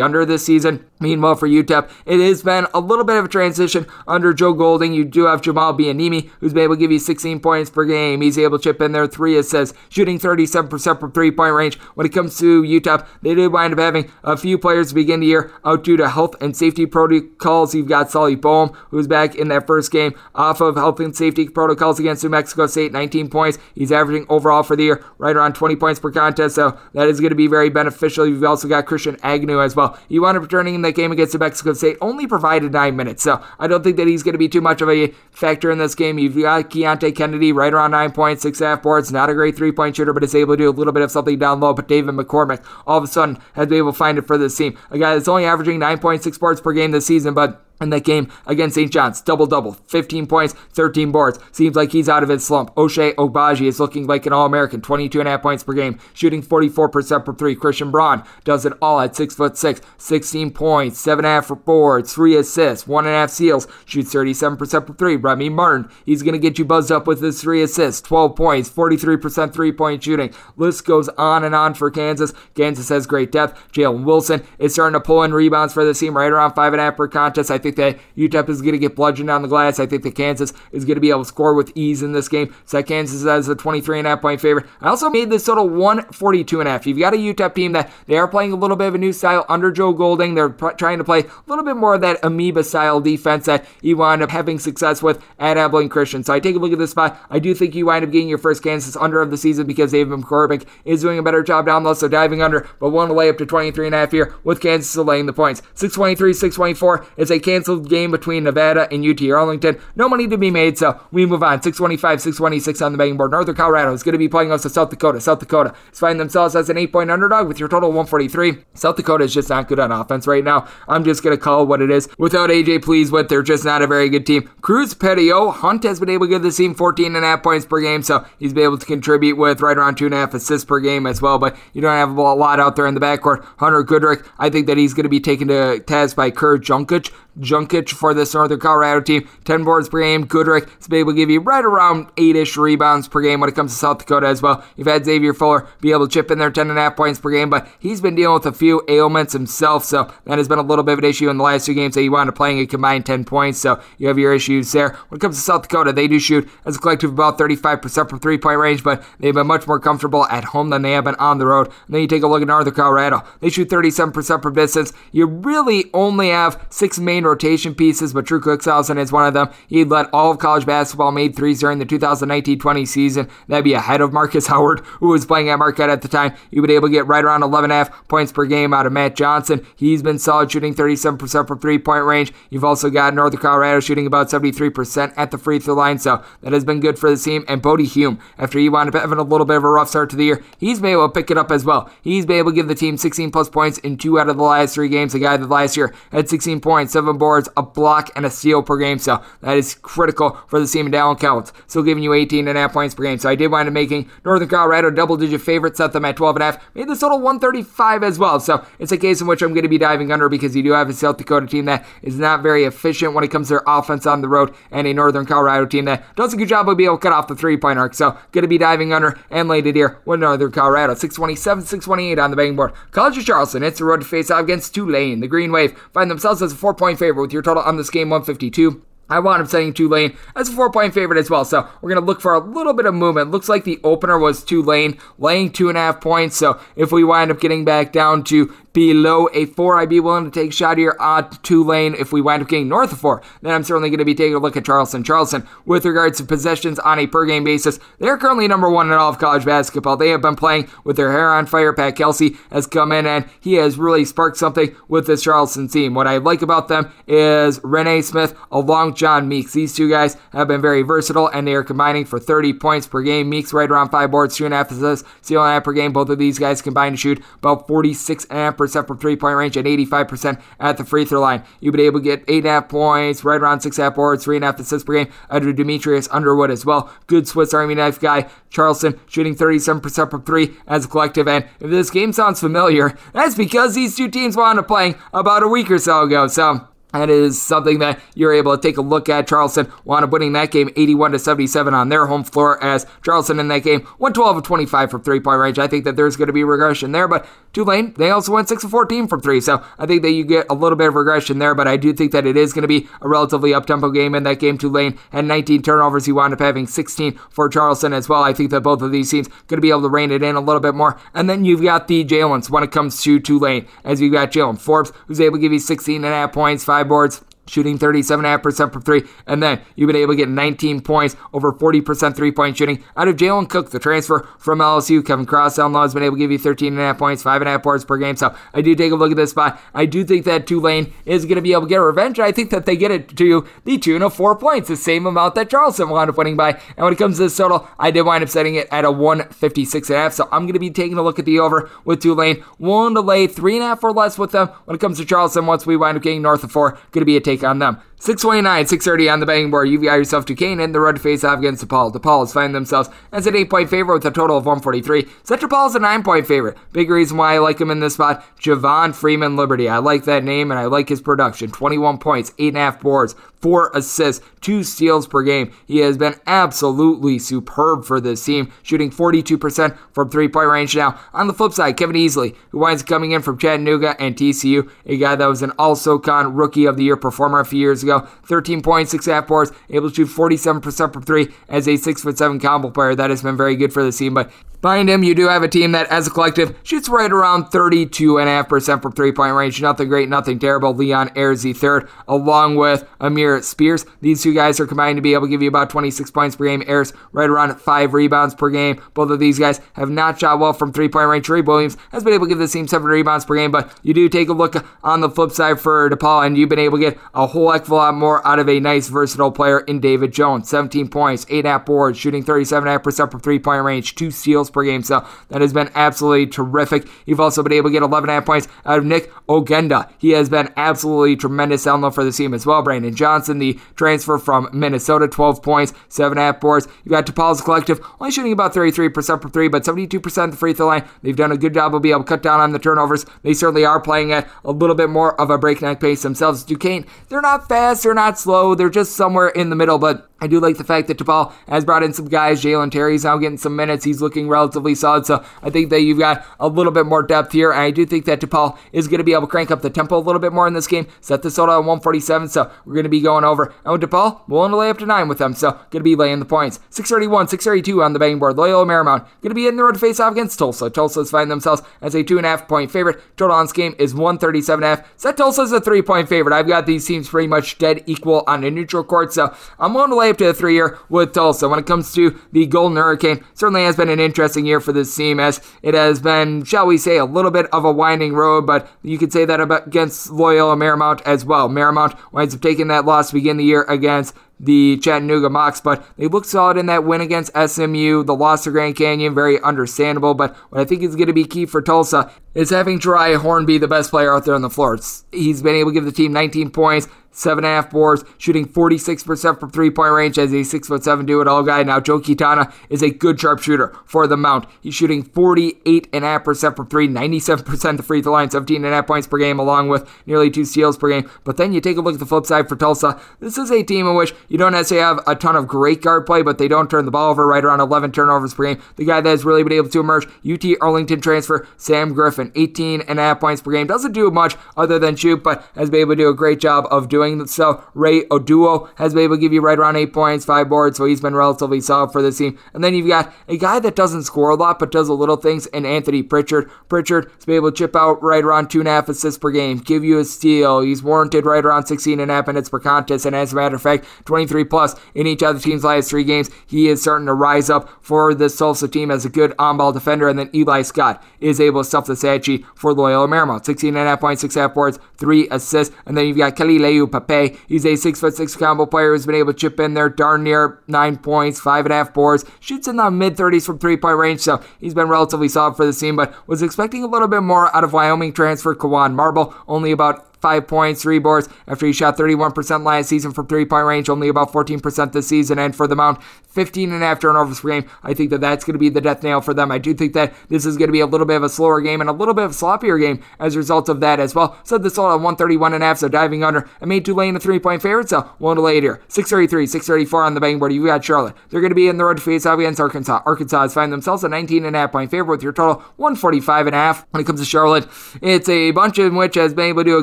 under this season. Meanwhile, for UTEP, it has been a little bit of a transition under Joe Golding. You do have Jamal Bieniemy, who's been able to give you 16 points per game. He's able to chip in there three assists, shooting 37% from three-point range. When it comes to UTEP, they did wind up having a few players begin the year out due to health and safety protocols. You've got Souley Boum, who's back in that first game off of health and safety protocols against New Mexico State, 19 points. He's averaging overall for the year right around 20 points per contest, so that is going to be very beneficial. You've also got Christian Agnew as well. You wound up returning in that game against New Mexico State, only provided nine minutes, so I don't think that he's going to be too much of a factor in this game. You've got Keonte Kennedy right around nine points, six half boards, not a great three point shooter, but is able to do a little bit of something down low. But David McCormack all of a sudden has been able to find it for this team. A guy that's only averaging 9.6 boards per game this season, but in that game against St. John's. Double double, 15 points, 13 boards. Seems like he's out of his slump. Ochai Agbaji is looking like an All American, 22.5 points per game, shooting 44% from three. Christian Braun does it all at 6 foot 6, 16 points, 7.5 boards, 3 assists, 1.5 steals, shoots 37% from three. Remy Martin, he's going to get you buzzed up with his 3 assists, 12 points, 43% three point shooting. List goes on and on for Kansas. Kansas has great depth. Jalen Wilson is starting to pull in rebounds for the team right around 5.5 per contest. I think think that UTEP is going to get bludgeoned on the glass. I think that Kansas is going to be able to score with ease in this game. So Kansas as a 23 and a half point favorite. I also made this total 142 and a half. You've got a UTEP team that they are playing a little bit of a new style under Joe Golding. They're pr- trying to play a little bit more of that amoeba style defense that you wind up having success with at Abilene Christian. So I take a look at this spot. I do think you wind up getting your first Kansas under of the season because David McCormack is doing a better job down low, so diving under, but one to lay up to 23 and a half here with Kansas laying the points. 623, 624 is a canceled game between Nevada and UT Arlington. No money to be made, so we move on. 625, 626 on the betting board. Northern Colorado is going to be playing us to South Dakota. South Dakota is finding themselves as an eight point underdog with your total 143. South Dakota is just not good on offense right now. I'm just going to call what it is. Without AJ Plitzuweit, they're just not a very good team. Kruz Perrott-Hunt has been able to give the team 14 and a half points per game, so he's been able to contribute with right around two and a half assists per game as well. But you don't have a lot out there in the backcourt. Hunter Goodrick, I think that he's going to be taken to task by Kur Jongkuch. Jongkuch for this Northern Colorado team. 10 boards per game. Goodrick is able to give you right around 8 ish rebounds per game when it comes to South Dakota as well. You've had Xavier Fuller be able to chip in there 10.5 points per game, but he's been dealing with a few ailments himself, so that has been a little bit of an issue in the last two games that he wound up playing a combined 10 points, so you have your issues there. When it comes to South Dakota, they do shoot as a collective about 35% from three point range, but they've been much more comfortable at home than they have been on the road. And then you take a look at Northern Colorado. They shoot 37% from distance. You really only have six main rotation pieces, but Drew Cookshausen is one of them. He led all of college basketball made threes during the 2019-20 season. That'd be ahead of Marcus Howard, who was playing at Marquette at the time. You would be able to get right around 11.5 points per game out of Matt Johnson. He's been solid shooting 37% from three-point range. You've also got Northern Colorado shooting about 73% at the free throw line, so that has been good for the team. And Bodie Hume, after he wound up having a little bit of a rough start to the year, he's been able to pick it up as well. He's been able to give the team 16 plus points in two out of the last three games. A guy that last year had 16 points, seven boards, a block, and a steal per game. So that is critical for the team in Daylen Kountz. Still giving you 18 and a half points per game. So I did wind up making Northern Colorado double digit favorite, set them at 12 and a half. Made this total 135 as well. So it's a case in which I'm going to be diving under because you do have a South Dakota team that is not very efficient when it comes to their offense on the road and a Northern Colorado team that does a good job of being able to cut off the three point arc. So going to be diving under and laid it here with Northern Colorado. 627, 628 on the betting board. College of Charleston, it's the road to face off against Tulane. The Green Wave find themselves as a four point favorite with your total on this game 152. I wound up setting Tulane as a four point favorite as well. So we're going to look for a little bit of movement. Looks like the opener was Tulane laying two and a half points. So if we wind up getting back down to below a four, I'd be willing to take a shot here on uh, Tulane. If we wind up getting north of four, then I'm certainly going to be taking a look at Charleston. Charleston, with regards to possessions on a per game basis, they're currently number one in all of college basketball. They have been playing with their hair on fire. Pat Kelsey has come in and he has really sparked something with this Charleston team. What I like about them is Reyne Smith along John Meeks. These two guys have been very versatile and they are combining for 30 points per game. Meeks right around five boards, two and a half assists, steal and a half per game. Both of these guys combined to shoot about 46 and a half from three point range and 85% at the free throw line. You've been able to get eight and a half points, right around six half boards, three and a half assists per game under Demetrius Underwood as well. Good Swiss Army knife guy. Charleston shooting 37% from three as a collective. And if this game sounds familiar, that's because these two teams wound up playing about a week or so ago. So that is something that you're able to take a look at. Charleston wound up winning that game 81 to 77 on their home floor as Charleston in that game went 12 of 25 from three point range. I think that there's going to be regression there, but Tulane, they also went 6 of 14 from three. So I think that you get a little bit of regression there, but I do think that it is going to be a relatively up tempo game in that game. Tulane had 19 turnovers. He wound up having 16 for Charleston as well. I think that both of these teams going to be able to rein it in a little bit more. And then you've got the Jalen's when it comes to Tulane, as you've got Jaylen Forbes, who's able to give you 16 and a half points, five boards, shooting 37.5% from three. And then you've been able to get 19 points, over 40% three point shooting out of Jalen Cook, the transfer from LSU. Kevin Cross low has been able to give you 13.5 points, 5.5 boards per game. So I do take a look at this spot. I do think that Tulane is going to be able to get revenge. I think that they get it to the tune of four points, the same amount that Charleston wound up winning by. And when it comes to this total, I did wind up setting it at a 156.5. So I'm going to be taking a look at the over with Tulane. Willing to lay three and a half or less with them when it comes to Charleston once we wind up getting north of four. Going to be a take on them. 629, 630 on the betting board. You've got yourself Duquesne in the road to face off against DePaul. DePaul is finding themselves as an 8 point favorite with a total of 143. Central Paul is a 9 point favorite. Big reason why I like him in this spot Javon Freeman Liberty. I like that name and I like his production. 21 points, 8.5 boards, four assists, two steals per game. He has been absolutely superb for this team, shooting 42% from three point range now. On the flip side, Kevin Easley, who winds up coming in from Chattanooga and TCU, a guy that was an All SoCon Rookie of the Year performer a few years ago. 13 points, six half boards, able to shoot 47% from three as a six foot seven combo player. That has been very good for the team, but Behind him, you do have a team that, as a collective, shoots right around 32.5% from three point range. Nothing great, nothing terrible. Leon Ayers, the third, along with Amir Spears. These two guys are combined to be able to give you about 26 points per game. Ayers right around five rebounds per game. Both of these guys have not shot well from three point range. Trey Williams has been able to give the team seven rebounds per game, but you do take a look on the flip side for DePaul, and you've been able to get a whole heck of a lot more out of a nice, versatile player in David Jones. 17 points, 8 half boards, shooting 37.5% from three point range, two steals per game. So that has been absolutely terrific. You've also been able to get 11 half points out of Nick Ongenda. He has been absolutely tremendous down low for the team as well. Brandon Johnson, the transfer from Minnesota, 12 points, 7 half boards. You've got DePaul's collective, only shooting about 33% from three, but 72% at the free throw line. They've done a good job of being able to cut down on the turnovers. They certainly are playing at a little bit more of a breakneck pace themselves. Duquesne, they're not fast, they're not slow, they're just somewhere in the middle, but I do like the fact that DePaul has brought in some guys. Jalen Terry's now getting some minutes. He's looking relatively solid. So I think that you've got a little bit more depth here. And I do think that DePaul is going to be able to crank up the tempo a little bit more in this game. Set the total at 147. So we're going to be going over. And with DePaul, willing to lay up to nine with them. So going to be laying the points. 631, 632 on the betting board. Loyola Marymount going to be in the road to face off against Tulsa. Tulsa's find themselves as a two and a half point favorite. Total on this game is 137 and a. Set Tulsa's a three point favorite. I've got these teams pretty much dead equal on a neutral court. So I'm willing to lay up to a three year with Tulsa. When it comes to the Golden Hurricane, certainly has been an interesting year for this team as it has been, shall we say, a little bit of a winding road, but you could say that about against Loyola Marymount as well. Marymount winds up taking that loss to begin the year against the Chattanooga Mocs, but they looked solid in that win against SMU. The loss to Grand Canyon, very understandable, but what I think is going to be key for Tulsa is having Jeriah Horne be the best player out there on the floor. It's, he's been able to give the team 19 points, seven and a half boards, shooting 46% from three point range as a six foot seven do it all guy. Now Joe Quintana is a good sharpshooter for the Mount. He's shooting 48.5% from three, 97% the free throw line, 17 and a half points per game, along with nearly two steals per game. But then you take a look at the flip side for Tulsa. This is a team in which you don't necessarily have a ton of great guard play, but they don't turn the ball over right around 11 turnovers per game. The guy that has really been able to emerge, UT Arlington transfer, Sam Griffin, 18 and a half points per game. Doesn't do much other than shoot, but has been able to do a great job of doing so. Rey Idowu has been able to give you right around eight points, five boards, so he's been relatively solid for this team. And then you've got a guy that doesn't score a lot, but does a little things, and Anthony Pritchard. Pritchard has been able to chip out right around two and a half assists per game, give you a steal. He's warranted right around 16 and a half minutes per contest, and as a matter of fact, 23 plus in each of the team's last three games. He is starting to rise up for this Tulsa team as a good on-ball defender, and then Eli Scott is able to stuff the Sachi for Loyola Marymount. 16 and a half points, six half boards, three assists, and then you've got Kelly Leu Pape. He's a six foot six combo player who's been able to chip in there darn near nine points, five and a half boards, shoots in the mid 30s from three point range, so he's been relatively solid for the team, but was expecting a little bit more out of Wyoming transfer Kwane Marble, only about five points, three boards after he shot 31% last season from three point range, only about 14% this season. And for the Mount, 15 and a half turnovers per game. I think that that's going to be the death nail for them. I do think that this is going to be a little bit of a slower game and a little bit of a sloppier game as a result of that as well. Said this all at 131 and a half, so diving under. I made Tulane a three point favorite, so one to here. 633, 634 on the betting board. You got Charlotte. They're going to be in the road to face off against Arkansas. Arkansas find themselves a 19 and a half point favorite with your total 145 and a half. When it comes to Charlotte, it's a bunch in which has been able to do a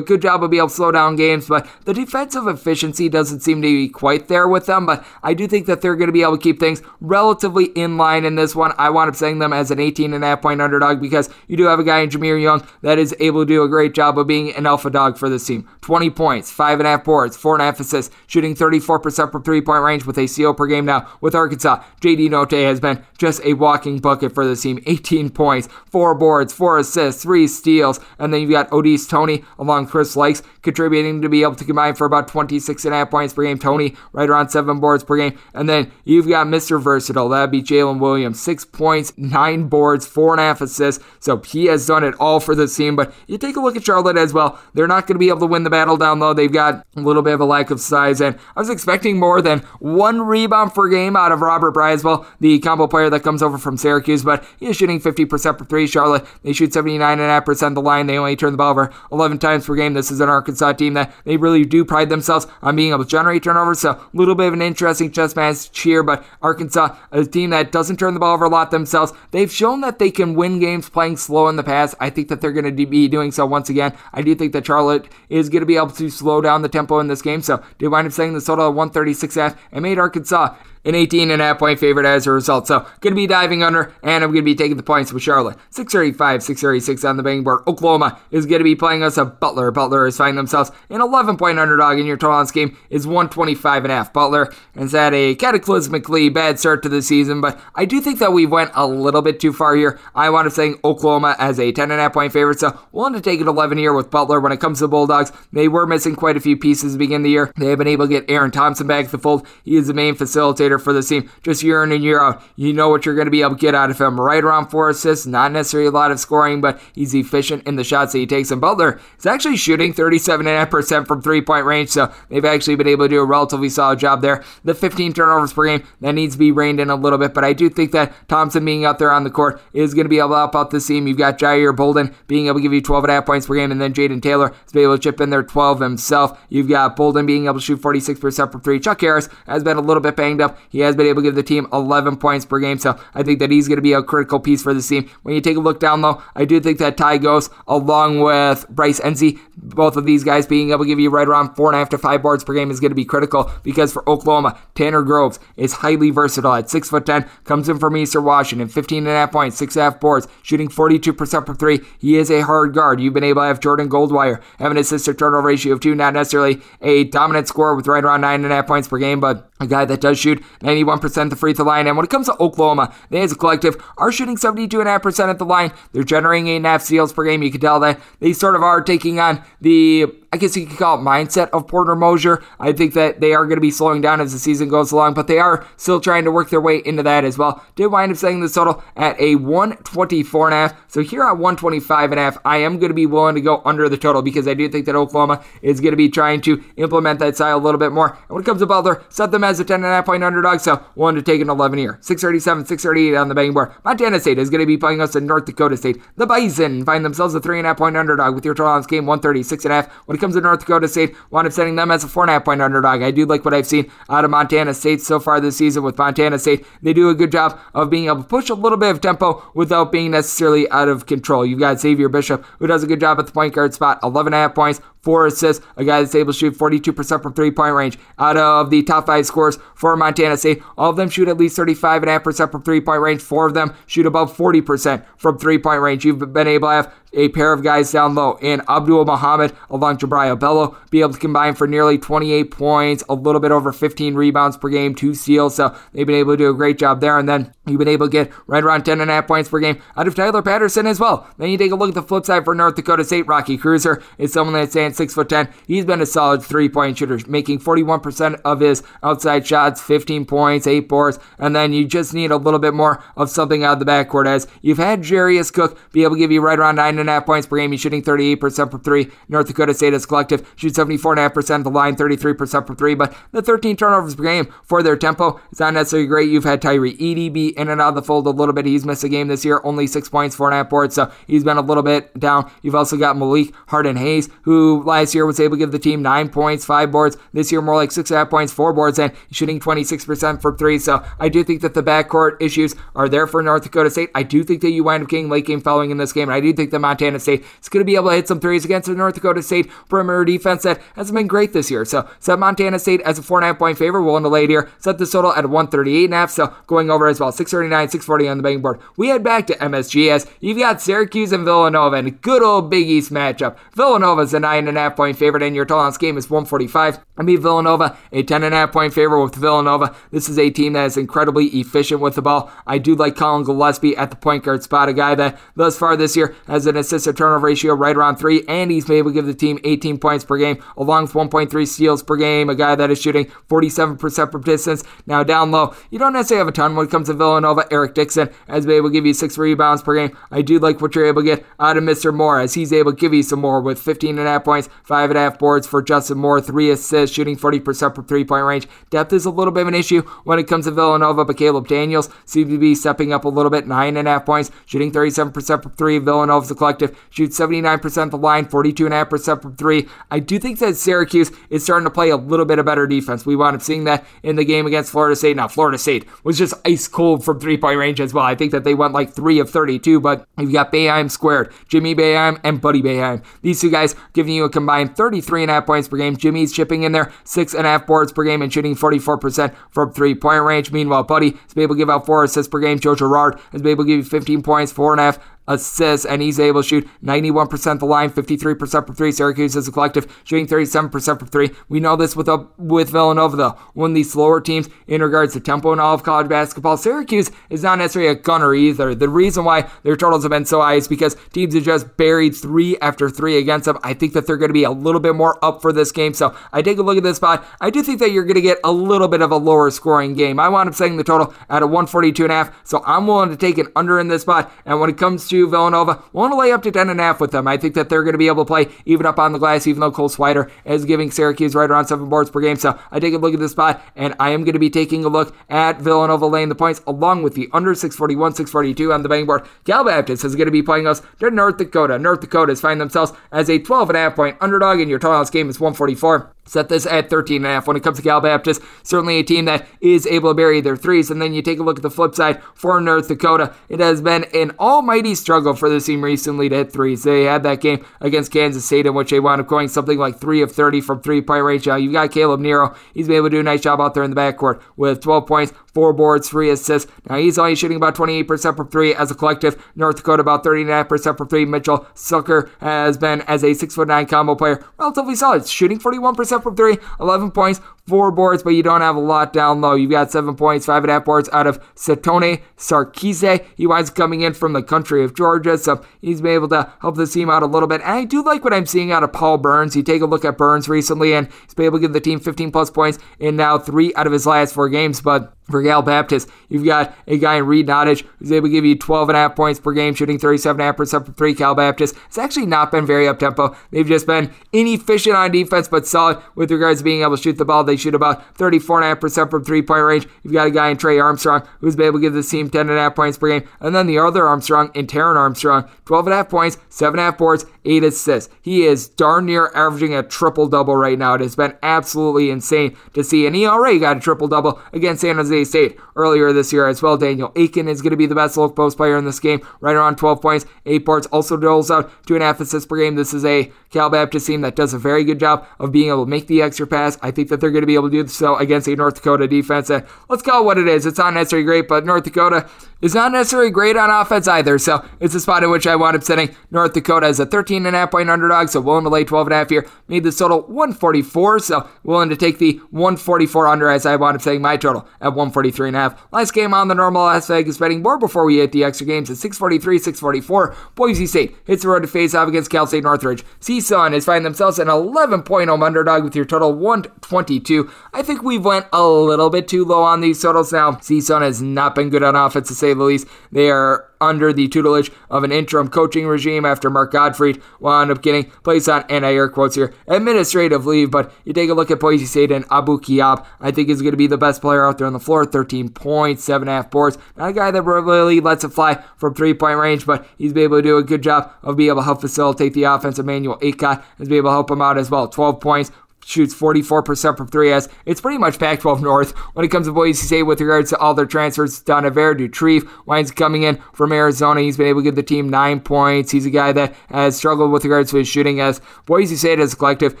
good job of being able to slow down games, but the defensive efficiency doesn't seem to be quite there with them. But I do think that they're going to be able to keep things relatively in line in this one. I wound up saying them as an 18 and a half point underdog because you do have a guy in Jahmir Young that is able to do a great job of being an alpha dog for this team. 20 points, five and a half boards, four and a half assists, shooting 34% from three point range with a CO per game now with Arkansas. JD Notae has been just a walking bucket for this team. 18 points, four boards, four assists, three steals, and then you've got Au'Diese Toney along Chris Lykes contributing to be able to combine for about 26 and a half points per game. Toney, right around seven boards per game, and then you've got Mr. Versatile. That'd be Jaylin Williams. Six points, nine boards, four and a half assists. So he has done it all for the team. But you take a look at Charlotte as well. They're not going to be able to win the battle down low. They've got a little bit of a lack of size. And I was expecting more than one rebound per game out of Robert Braswell, the combo player that comes over from Syracuse. But he is shooting 50% for three. Charlotte, they shoot 79.5% the line. They only turn the ball over 11 times per game. This is an Arkansas team that they really do pride themselves on being able to generate turnovers. So a little bit of an interesting chess match here. But Arkansas, a team that doesn't turn the ball over a lot themselves, they've shown that they can win games playing slow in the past. I think that they're going to be doing so once again. I do think that Charlotte is going to be able to slow down the tempo in this game. So did wind up saying the total of 136 half and made Arkansas an 18 and a half point favorite as a result. So going to be diving under, and I'm going to be taking the points with Charlotte. 635, 636 on the betting board. Oklahoma is going to be playing us a Butler. Butler is finding themselves an 11 point underdog in your total this game is 125 and a half. Butler has had a cataclysmically bad start to the season, but I do think that we went a little bit too far here. I want to say Oklahoma as a 10 and a half point favorite, so we willing to take an 11 here with Butler when it comes to the Bulldogs. They were missing quite a few pieces to begin the year. They have been able to get Aaron Thompson back to the fold. He is the main facilitator for the team just year in and year out. You know what you're going to be able to get out of him. Right around four assists, not necessarily a lot of scoring, but he's efficient in the shots that he takes. And Butler is actually shooting 37.5% from three point range, so they've actually been able to do a relatively solid job there. The 15 turnovers per game, that needs to be reined in a little bit, but I do think that Thompson being out there on the court is going to be able to help out the team. You've got Jair Bolden being able to give you 12.5 points per game, and then Jayden Taylor is able to chip in there 12 himself. You've got Bolden being able to shoot 46% from three. Chuck Harris has been a little bit banged up. He has been able to give the team 11 points per game, so I think that he's going to be a critical piece for the team. When you take a look down low, I do think that Ty goes along with Bryce Nze, both of these guys being able to give you right around four and a half to five boards per game is going to be critical because for Oklahoma, Tanner Groves is highly versatile at six foot ten, comes in from Eastern Washington, 15 and a half points, six and a half boards, shooting 42% from three. He is a hard guard. You've been able to have Jordan Goldwire have an assist to turnover ratio of two, not necessarily a dominant scorer with right around nine and a half points per game, but a guy that does shoot 91% the free throw line. And when it comes to Oklahoma, they as a collective are shooting 72.5% at the line. They're generating 8.5 steals per game. You can tell that they sort of are taking on the I guess you could call it mindset of Porter Moser. I think that they are going to be slowing down as the season goes along, but they are still trying to work their way into that as well. Did wind up setting the total at a 124 and a half. So here at 125 and a half, I am going to be willing to go under the total because I do think that Oklahoma is going to be trying to implement that style a little bit more. And when it comes to Butler, set them as a 10 and a half point underdog, so willing to take an 11 here. 637, 638 on the betting board. Montana State is going to be playing us in North Dakota State. The Bison find themselves a three and a half point underdog with your total on this game 136 and a half. When it comes to North Dakota State, wound up setting them as a four and a half point underdog. I do like what I've seen out of Montana State so far this season with Montana State. They do a good job of being able to push a little bit of tempo without being necessarily out of control. You've got Xavier Bishop, who does a good job at the point guard spot, 11 and a half points, four assists, a guy that's able to shoot 42% from three point range. Out of the top five scores for Montana State, all of them shoot at least 35.5% from three point range. Four of them shoot above 40% from three point range. You've been able to have a pair of guys down low in Abdul Muhammad along Jubrile Belo be able to combine for nearly 28 points, a little bit over 15 rebounds per game, two steals. So they've been able to do a great job there. And then you've been able to get right around 10 and a half points per game out of Tyler Patterson as well. Then you take a look at the flip side for North Dakota State. Rocky Kreuser is someone that's saying six foot ten. He's been a solid three point shooter, making 41% of his outside shots, 15 points, eight boards. And then you just need a little bit more of something out of the backcourt as you've had Jarius Cook be able to give you right around nine and points per game. He's shooting 38% from three. North Dakota State as collective shoots 74.5% of the line, 33% from three. But the 13 turnovers per game for their tempo is not necessarily great. You've had Tyree Eady be in and out of the fold a little bit. He's missed a game this year, only six points, four and a half boards. So he's been a little bit down. You've also got Malik Harden Hayes, who last year was able to give the team nine points, five boards. This year, more like six and a half points, four boards, and shooting 26% from three. So I do think that the backcourt issues are there for North Dakota State. I do think that you wind up getting late game following in this game, and I do think that Montana State is going to be able to hit some threes against the North Dakota State perimeter defense that hasn't been great this year. So set Montana State as a four and a half point favorite. Willing to lay it here. Set the total at 138 and a half. So going over as well. 639, 640 on the betting board. We head back to MSG as you've got Syracuse and Villanova and a good old Big East matchup. Villanova's a nine and a half point favorite, and your total on this game is 145. I mean Villanova a 10 and a half point favorite with Villanova. This is a team that is incredibly efficient with the ball. I do like Collin Gillespie at the point guard spot, a guy that thus far this year has an assist to turnover ratio right around three, and he's been able to give the team 18 points per game, along with 1.3 steals per game. A guy that is shooting 47% from distance. Now down low, you don't necessarily have a ton when it comes to Villanova. Eric Dixon has been able to give you six rebounds per game. I do like what you're able to get out of Mr. Moore as he's able to give you some more with 15 and a half points, five and a half boards for Justin Moore, three assists, shooting 40% from three point range. Depth is a little bit of an issue when it comes to Villanova, but Caleb Daniels seems to be stepping up a little bit, nine and a half points, shooting 37% from three. Villanova's a collective, shoots 79% the line, 42.5% from three. I do think that Syracuse is starting to play a little bit of better defense. We wound up seeing that in the game against Florida State. Now, Florida State was just ice cold from three point range as well. I think that they went like three of 32, but you've got Boeheim squared, Jimmy Boeheim and Buddy Boeheim. These two guys giving you a combined 33 and a half points per game. Jimmy's chipping in there six and a half boards per game and shooting 44% from three point range. Meanwhile, Buddy has been able to give out four assists per game. Joe Girard has been able to give you 15 points, four and a half assists, and he's able to shoot 91% the line, 53% from three. Syracuse as a collective shooting 37% from three. We know this with uh, with Villanova though. One of these slower teams in regards to tempo and all of college basketball. Syracuse is not necessarily a gunner either. The reason why their totals have been so high is because teams have just buried three after three against them. I think that they're going to be a little bit more up for this game. So I take a look at this spot. I do think that you're going to get a little bit of a lower scoring game. I wound up setting the total at a 142 and a half. So I'm willing to take an under in this spot. And when it comes to Villanova, want to lay up to 10 and a half with them. I think that they're going to be able to play even up on the glass, even though Cole Swider is giving Syracuse right around seven boards per game. So I take a look at this spot, and I am going to be taking a look at Villanova laying the points along with the under 641, 642 on the betting board. Cal Baptist is going to be playing us to North Dakota. North Dakotas find themselves as a 12 and a half point underdog, and your total this game is 144. Set this at 13 and a half when it comes to Cal Baptist. Certainly a team that is able to bury their threes. And then you take a look at the flip side for North Dakota. It has been an almighty struggle for this team recently to hit threes. They had that game against Kansas State in which they wound up going something like 3 of 30 from three point range. Now you've got Caleb Nero. He's been able to do a nice job out there in the backcourt with 12 points, four boards, three assists. Now he's only shooting about 28% from three as a collective. North Dakota about 39% from three. Mitchell Sueker has been as a six foot nine combo player relatively solid, shooting 41% from three, 11 points, four boards, but you don't have a lot down low. You've got seven points, five and a half boards out of Tsotne Tsartsidze. He winds coming in from the country of Georgia, so he's been able to help this team out a little bit. And I do like what I'm seeing out of Paul Bruns. You take a look at Bruns recently, and he's been able to give the team 15 plus points in now three out of his last four games, but for Cal Baptist, you've got a guy in Reed Nottage who's able to give you 12 and a half points per game, shooting 37.5% for three. Cal Baptist. It's actually not been very up tempo. They've just been inefficient on defense, but solid with regards to being able to shoot the ball. They shoot about 34.5% from three point range. You've got a guy in Trey Armstrong who's been able to give this team 10.5 points per game. And then the other Armstrong in Taran Armstrong, 12.5 points, 7.5 boards, 8 assists. He is darn near averaging a triple double right now. It has been absolutely insane to see. And he already got a triple double against San Jose State earlier this year as well. Daniel Akin is going to be the best low post player in this game, right around 12 points, 8 boards. Also doles out 2.5 assists per game. This is a Cal Baptist team that does a very good job of being able to make the extra pass. I think that they're going to be able to do so against a North Dakota defense. Let's call it what it is. It's not necessarily great, but North Dakota is not necessarily great on offense either. So it's a spot in which I wound up setting North Dakota as a 13 and a half point underdog. So willing to lay 12 and a half here. Made this total 144. So willing to take the 144 under as I wound up setting my total at 143 and a half. Last game on the normal Las Vegas betting board before we hit the extra games at 643, 644. Boise State hits the road to face off against Cal State Northridge. CSUN is finding themselves an 11 point home underdog with your total 122. I think we've went a little bit too low on these totals now. CSUN has not been good on offense say the least. They are under the tutelage of an interim coaching regime after Mark Gottfried wound up getting placed on, and I air quotes here, administrative leave. But you take a look at Boise State and Abu Kigab, I think is going to be the best player out there on the floor. 13 points, seven and a half boards. Not a guy that really lets it fly from three point range, but he's been able to do a good job of being able to help facilitate the offense. Emmanuel Akot has been able to help him out as well. 12 points, shoots 44% from three as it's pretty much Pac 12 North when it comes to Boise State with regards to all their transfers. Devonaire Doutrive winds coming in from Arizona. He's been able to give the team nine points. He's a guy that has struggled with regards to his shooting as Boise State as a collective,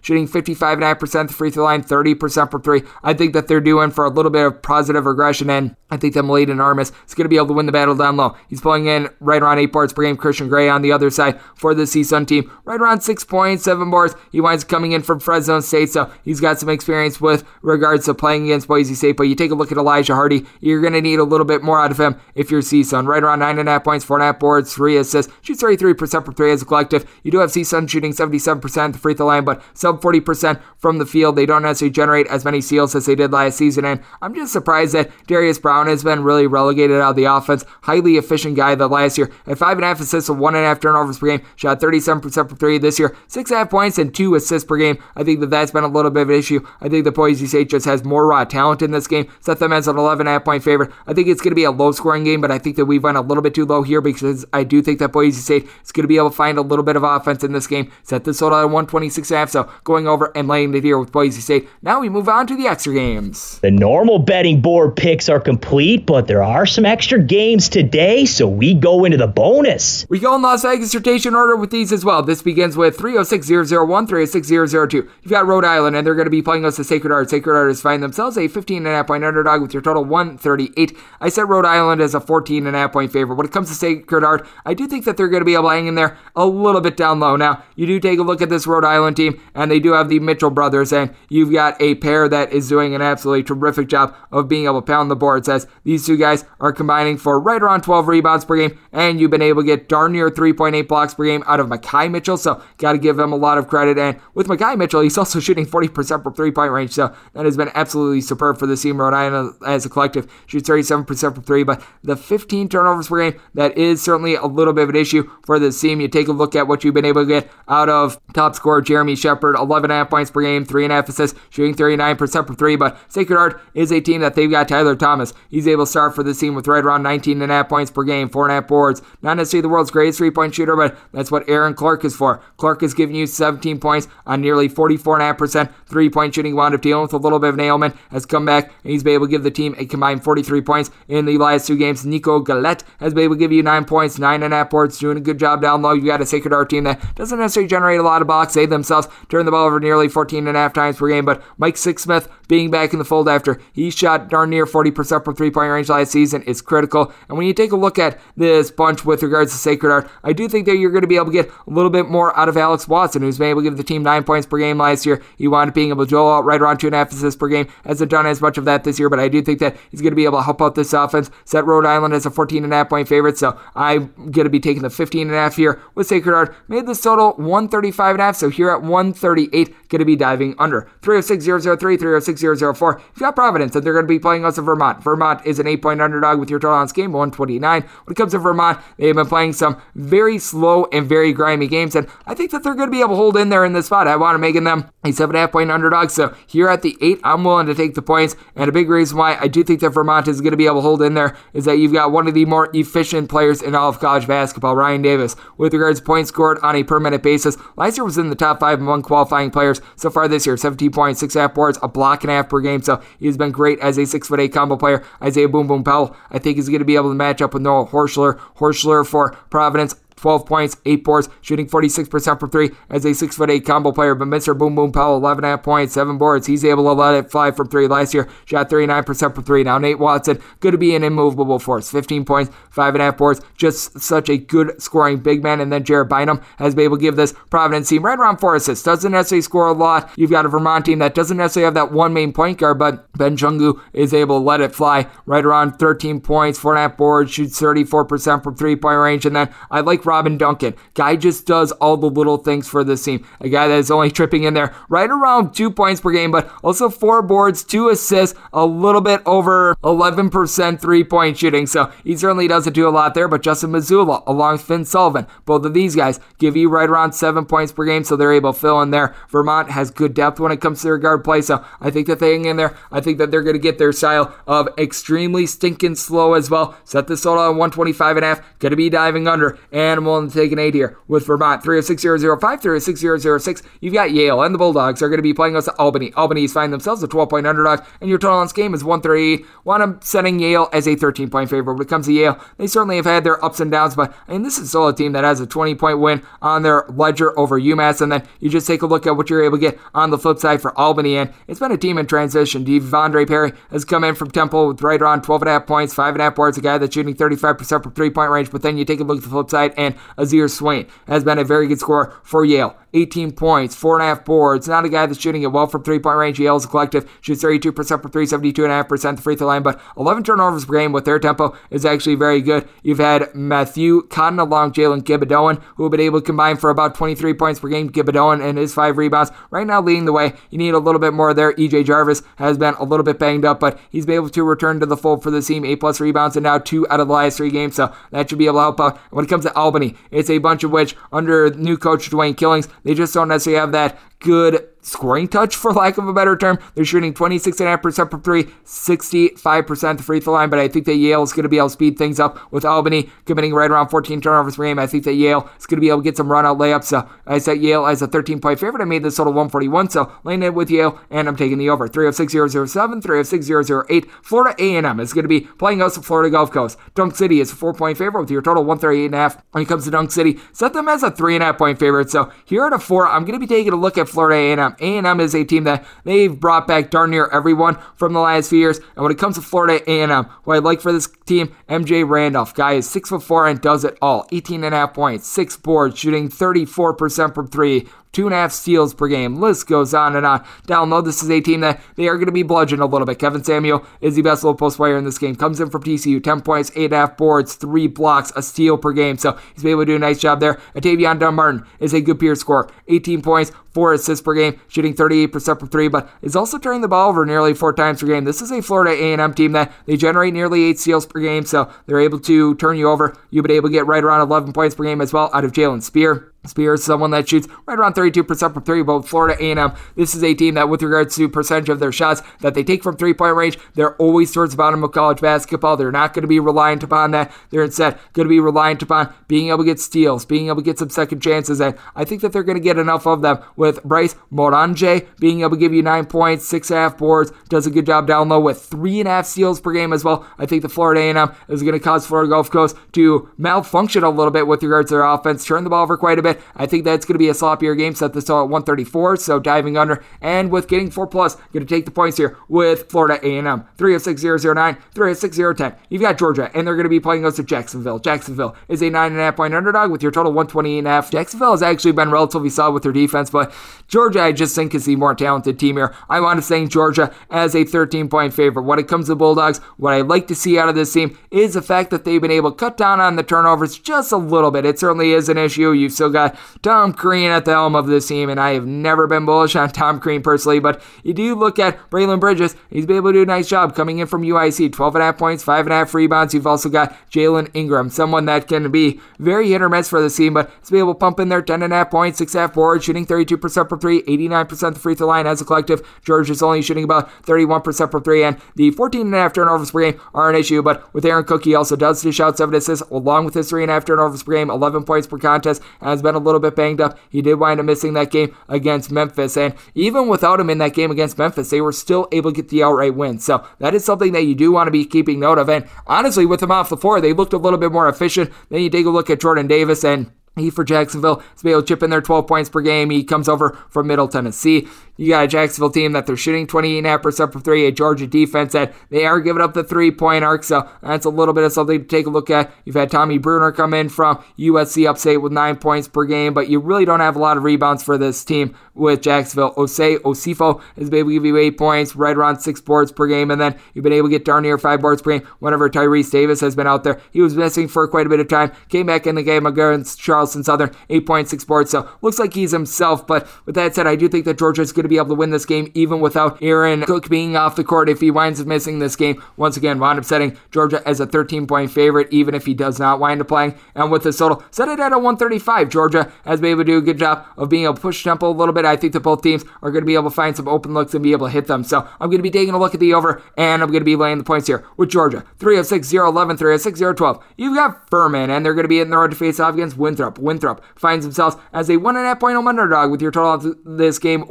shooting 55.5% the free throw line, 30% from three. I think that they're doing for a little bit of positive regression and I think that Mladen Armus is going to be able to win the battle down low. He's pulling in right around eight boards per game. Christian Gray on the other side for the CSUN team, right around six points, seven boards. He winds coming in from Fresno State State, so he's got some experience with regards to playing against Boise State. But you take a look at Elijah Hardy, you're going to need a little bit more out of him if you're CSUN. Right around 9.5 points, 4.5 boards, 3 assists, shoots 33% from 3 as a collective. You do have CSUN shooting 77% at the free throw line, but sub 40% from the field. They don't necessarily generate as many steals as they did last season, and I'm just surprised that Darius Brown has been really relegated out of the offense. Highly efficient guy that last year had 5.5 assists and 1.5 turnovers per game, shot 37% from 3 this year, 6.5 points and 2 assists per game. I think that that's been a little bit of an issue. I think the Boise State just has more raw talent in this game. Set them as an 11.5 point favorite. I think it's going to be a low scoring game, but I think that we've went a little bit too low here because I do think that Boise State is going to be able to find a little bit of offense in this game. Set this total at 126.5, so going over and laying it here with Boise State. Now we move on to the extra games. The normal betting board picks are complete, but there are some extra games today, so we go into the bonus. We go in Las Vegas rotation order with these as well. This begins with 306001, 306002. You've got Rhode Island, and they're going to be playing us the Sacred Heart. Sacred Heart find themselves a 15.5 point underdog with your total 138. I set Rhode Island as a 14.5 point favorite. When it comes to Sacred Heart, I do think that they're going to be able to hang in there a little bit down low. Now, you do take a look at this Rhode Island team, and they do have the Mitchell brothers, and you've got a pair that is doing an absolutely terrific job of being able to pound the boards as these two guys are combining for right around 12 rebounds per game, and you've been able to get darn near 3.8 blocks per game out of Makhi Mitchell, so got to give him a lot of credit. And with Makhi Mitchell, he's also shooting 40% from three point range, so that has been absolutely superb for the team. Rhode Island as a collective shoots 37% from three, but the 15 turnovers per game, that is certainly a little bit of an issue for the team. You take a look at what you've been able to get out of top scorer Jeremy Shepard, 11.5 points per game, 3.5 assists, shooting 39% from three, but Sacred Heart is a team that they've got Tyler Thomas. He's able to start for the team with right around 19.5 points per game, 4.5 boards. Not necessarily the world's greatest three point shooter, but that's what Aaron Clark is for. Clark is giving you 17 points on nearly 44.5% three point shooting. Wound up dealing with a little bit of an ailment, has come back, and he's been able to give the team a combined 43 points in the last two games. Nico Galette has been able to give you 9 points, 9.5 boards, doing a good job down low. You got a Sacred Heart team that doesn't necessarily generate a lot of blocks. They themselves turn the ball over nearly 14.5 times per game, but Mike Sixsmith being back in the fold after he shot darn near 40% from three point range last season is critical. And when you take a look at this bunch with regards to Sacred Heart, I do think that you're going to be able to get a little bit more out of Alex Watson, who's been able to give the team nine points per game last year. He wound up being able to out right around two and a half assists per game. Hasn't done as much of that this year, but I do think that he's going to be able to help out this offense. Set Rhode Island as a 14 and a half point favorite, so I'm going to be taking the 15 and a half here with Sacred Heart. Made this total 135 and a half, so here at 138, going to be diving under 306003, 306004. You've got Providence, and they're going to be playing us in Vermont. Vermont is an eight point underdog with your total on this game, 129. When it comes to Vermont, they have been playing some very slow and very grimy games, and I think that they're going to be able to hold in there in this spot. I want to make them a seven and a half point underdog, so here at the eight, I'm willing to take the points. And a big reason why I do think that Vermont is going to be able to hold in there is that you've got one of the more efficient players in all of college basketball, Ryan Davis, with regards to points scored on a per minute basis. Last year was in the top five among qualifying players. So far this year, 17 points, six half boards, a block and a half per game. So he's been great as a six foot eight combo player. Isaiah Boom Boom Powell, I think, is going to be able to match up with Noah Horchler. Horchler for Providence. 12 points, 8 boards, shooting 46% from 3 as a 6'8 combo player. But Mr. Boom Boom Powell, 11.5 points, 7 boards. He's able to let it fly from 3 last year. Shot 39% from 3. Now, Nate Watson, going to be an immovable force. 15 points, 5.5 boards. Just such a good scoring big man. And then Jared Bynum has been able to give this Providence team right around 4 assists. Doesn't necessarily score a lot. You've got a Vermont team that doesn't necessarily have that one main point guard, but Ben Shungu is able to let it fly right around 13 points, 4.5 boards, shoots 34% from 3 point range. And then I like Robin Duncan. Guy just does all the little things for this team. A guy that is only tripping in there right around two points per game, but also four boards, two assists, a little bit over 11% three point shooting. So he certainly doesn't do a lot there. But Justin Mazzulla, along with Finn Sullivan, both of these guys give you right around seven points per game, so they're able to fill in there. Vermont has good depth when it comes to their guard play, so I think that they hang in there. I think that they're going to get their style of extremely stinking slow as well. Set this total on 125 and a half. Going to be diving under, and I'm to take an eight here with Vermont 306005, 306006. You've got Yale and the Bulldogs are going to be playing us at Albany. Albany's find themselves a 12 point underdog, and your total on this game is 138. Want them setting Yale as a 13 point favorite. When it comes to Yale, they certainly have had their ups and downs, but I mean, this is still a team that has a 20 point win on their ledger over UMass, and then you just take a look at what you're able to get on the flip side for Albany, and it's been a team in transition. Devondre Perry has come in from Temple with right around 12 and a half points, five and a half boards, a guy that's shooting 35% from three point range, but then you take a look at the flip side, and Azar Swain has been a very good scorer for Yale. 18 points, four and a half boards. Not a guy that's shooting it well from three point range. Yale as a collective shoots 32% for three, 72.5% the free throw line, but 11 turnovers per game with their tempo is actually very good. You've had Matthue Cotton along Jalen Gabbidon, who have been able to combine for about 23 points per game. Gabbidon and his five rebounds right now leading the way. You need a little bit more there. EJ Jarvis has been a little bit banged up, but he's been able to return to the fold for the team. Eight plus rebounds and now two out of the last three games, so that should be able to help out. When it comes to Albany, it's a bunch of which under new coach Dwayne Killings, they just don't necessarily have that good scoring touch, for lack of a better term. They're shooting 26.5% from three, 65% the free throw line, but I think that Yale is going to be able to speed things up with Albany committing right around 14 turnovers per game. I think that Yale is going to be able to get some run out layups. So I set Yale as a 13 point favorite. I made this total 141, so laying it with Yale, and I'm taking the over. 306007, 306008. Florida A&M is going to be playing us at Florida Gulf Coast. Dunk City is a four point favorite with your total 138.5. When it comes to Dunk City, set them as a three and a half point favorite. So here at a four, I'm going to be taking a look at Florida A&M. A&M is a team that they've brought back darn near everyone from the last few years. And when it comes to Florida A&M, what I'd like for this team, MJ Randolph, guy is six foot four and does it all. 18 and a half points, six boards, shooting 34% from three, two and a half steals per game. List goes on and on. Down low, this is a team that they are going to be bludgeoned a little bit. Kevin Samuel is the best low post player in this game. Comes in from TCU, 10 points, eight and a half boards, three blocks, a steal per game. So he's been able to do a nice job there. Atavion Dunbarton is a good peer scorer, 18 points, four assists per game, shooting 38% from three, but is also turning the ball over nearly four times per game. This is a Florida A&M team that they generate nearly eight steals per game, so they're able to turn you over. You've been able to get right around 11 points per game as well out of Jalen Spear. Spears, someone that shoots right around 32% from three, with Florida A&M, this is a team that, with regards to percentage of their shots that they take from three-point range, they're always towards the bottom of college basketball. They're not going to be reliant upon that. They're instead going to be reliant upon being able to get steals, being able to get some second chances, and I think that they're going to get enough of them with Bryce Morange being able to give you nine points, six and a half boards, does a good job down low with three and a half steals per game as well. I think the Florida A&M is going to cause Florida Gulf Coast to malfunction a little bit with regards to their offense, turn the ball over quite a bit. I think that's going to be a sloppier game. Set this all at 134, so diving under. And with getting four plus, going to take the points here with Florida A&M. 306009, 306010. You've got Georgia, and they're going to be playing us to Jacksonville. Jacksonville is a nine and a half point underdog with your total 128 and a half. Jacksonville has actually been relatively solid with their defense, but Georgia, I just think is the more talented team here. I want to say Georgia as a 13 point favorite. When it comes to Bulldogs, what I like to see out of this team is the fact that they've been able to cut down on the turnovers just a little bit. It certainly is an issue. You've still got Tom Crean at the helm of this team, and I have never been bullish on Tom Crean personally, but you do look at Braelen Bridges. He's been able to do a nice job coming in from UIC, 12 and a half points, five and a half rebounds. You've also got Jalen Ingram, someone that can be very hit or miss for the team, but he's been able to pump in there 10 and a half points, six and a half boards, shooting 32% from three, 89% the free throw line as a collective. George is only shooting about 31% from three, and the 14 and a half turnovers per game are an issue, but with Aaron Cook, he also does dish out seven assists along with his three and a half turnovers per game, 11 points per contest, has been a little bit banged up. He did wind up missing that game against Memphis, and even without him in that game against Memphis, they were still able to get the outright win. So that is something that you do want to be keeping note of. And honestly, with him off the floor, they looked a little bit more efficient. Then you take a look at Jordan Davis and he for Jacksonville is able to chip in there 12 points per game. He comes over from Middle Tennessee. You got a Jacksonville team that they're shooting 28.5% from three, a Georgia defense that they are giving up the three point arc, so that's a little bit of something to take a look at. You've had Tommy Bruner come in from USC upstate with nine points per game, but you really don't have a lot of rebounds for this team with Jacksonville. Osayi Osifo has been able to give you eight points, right around six boards per game, and then you've been able to get darn near five boards per game whenever Tyrese Davis has been out there. He was missing for quite a bit of time, came back in the game against Charleston Southern, 8.6 boards, so looks like he's himself, but with that said, I do think that Georgia is going to be able to win this game even without Aaron Cook being off the court if he winds up missing this game. Once again, wound up setting Georgia as a 13 point favorite, even if he does not wind up playing. And with the total, set it at a 135. Georgia has been able to do a good job of being able to push tempo a little bit. I think that both teams are going to be able to find some open looks and be able to hit them. So I'm going to be taking a look at the over, and I'm going to be laying the points here with Georgia. 306 011, 306 012. You've got Furman, and they're going to be in the road to face off against Winthrop. Winthrop. Finds themselves as a one and a half point home underdog with your total of this game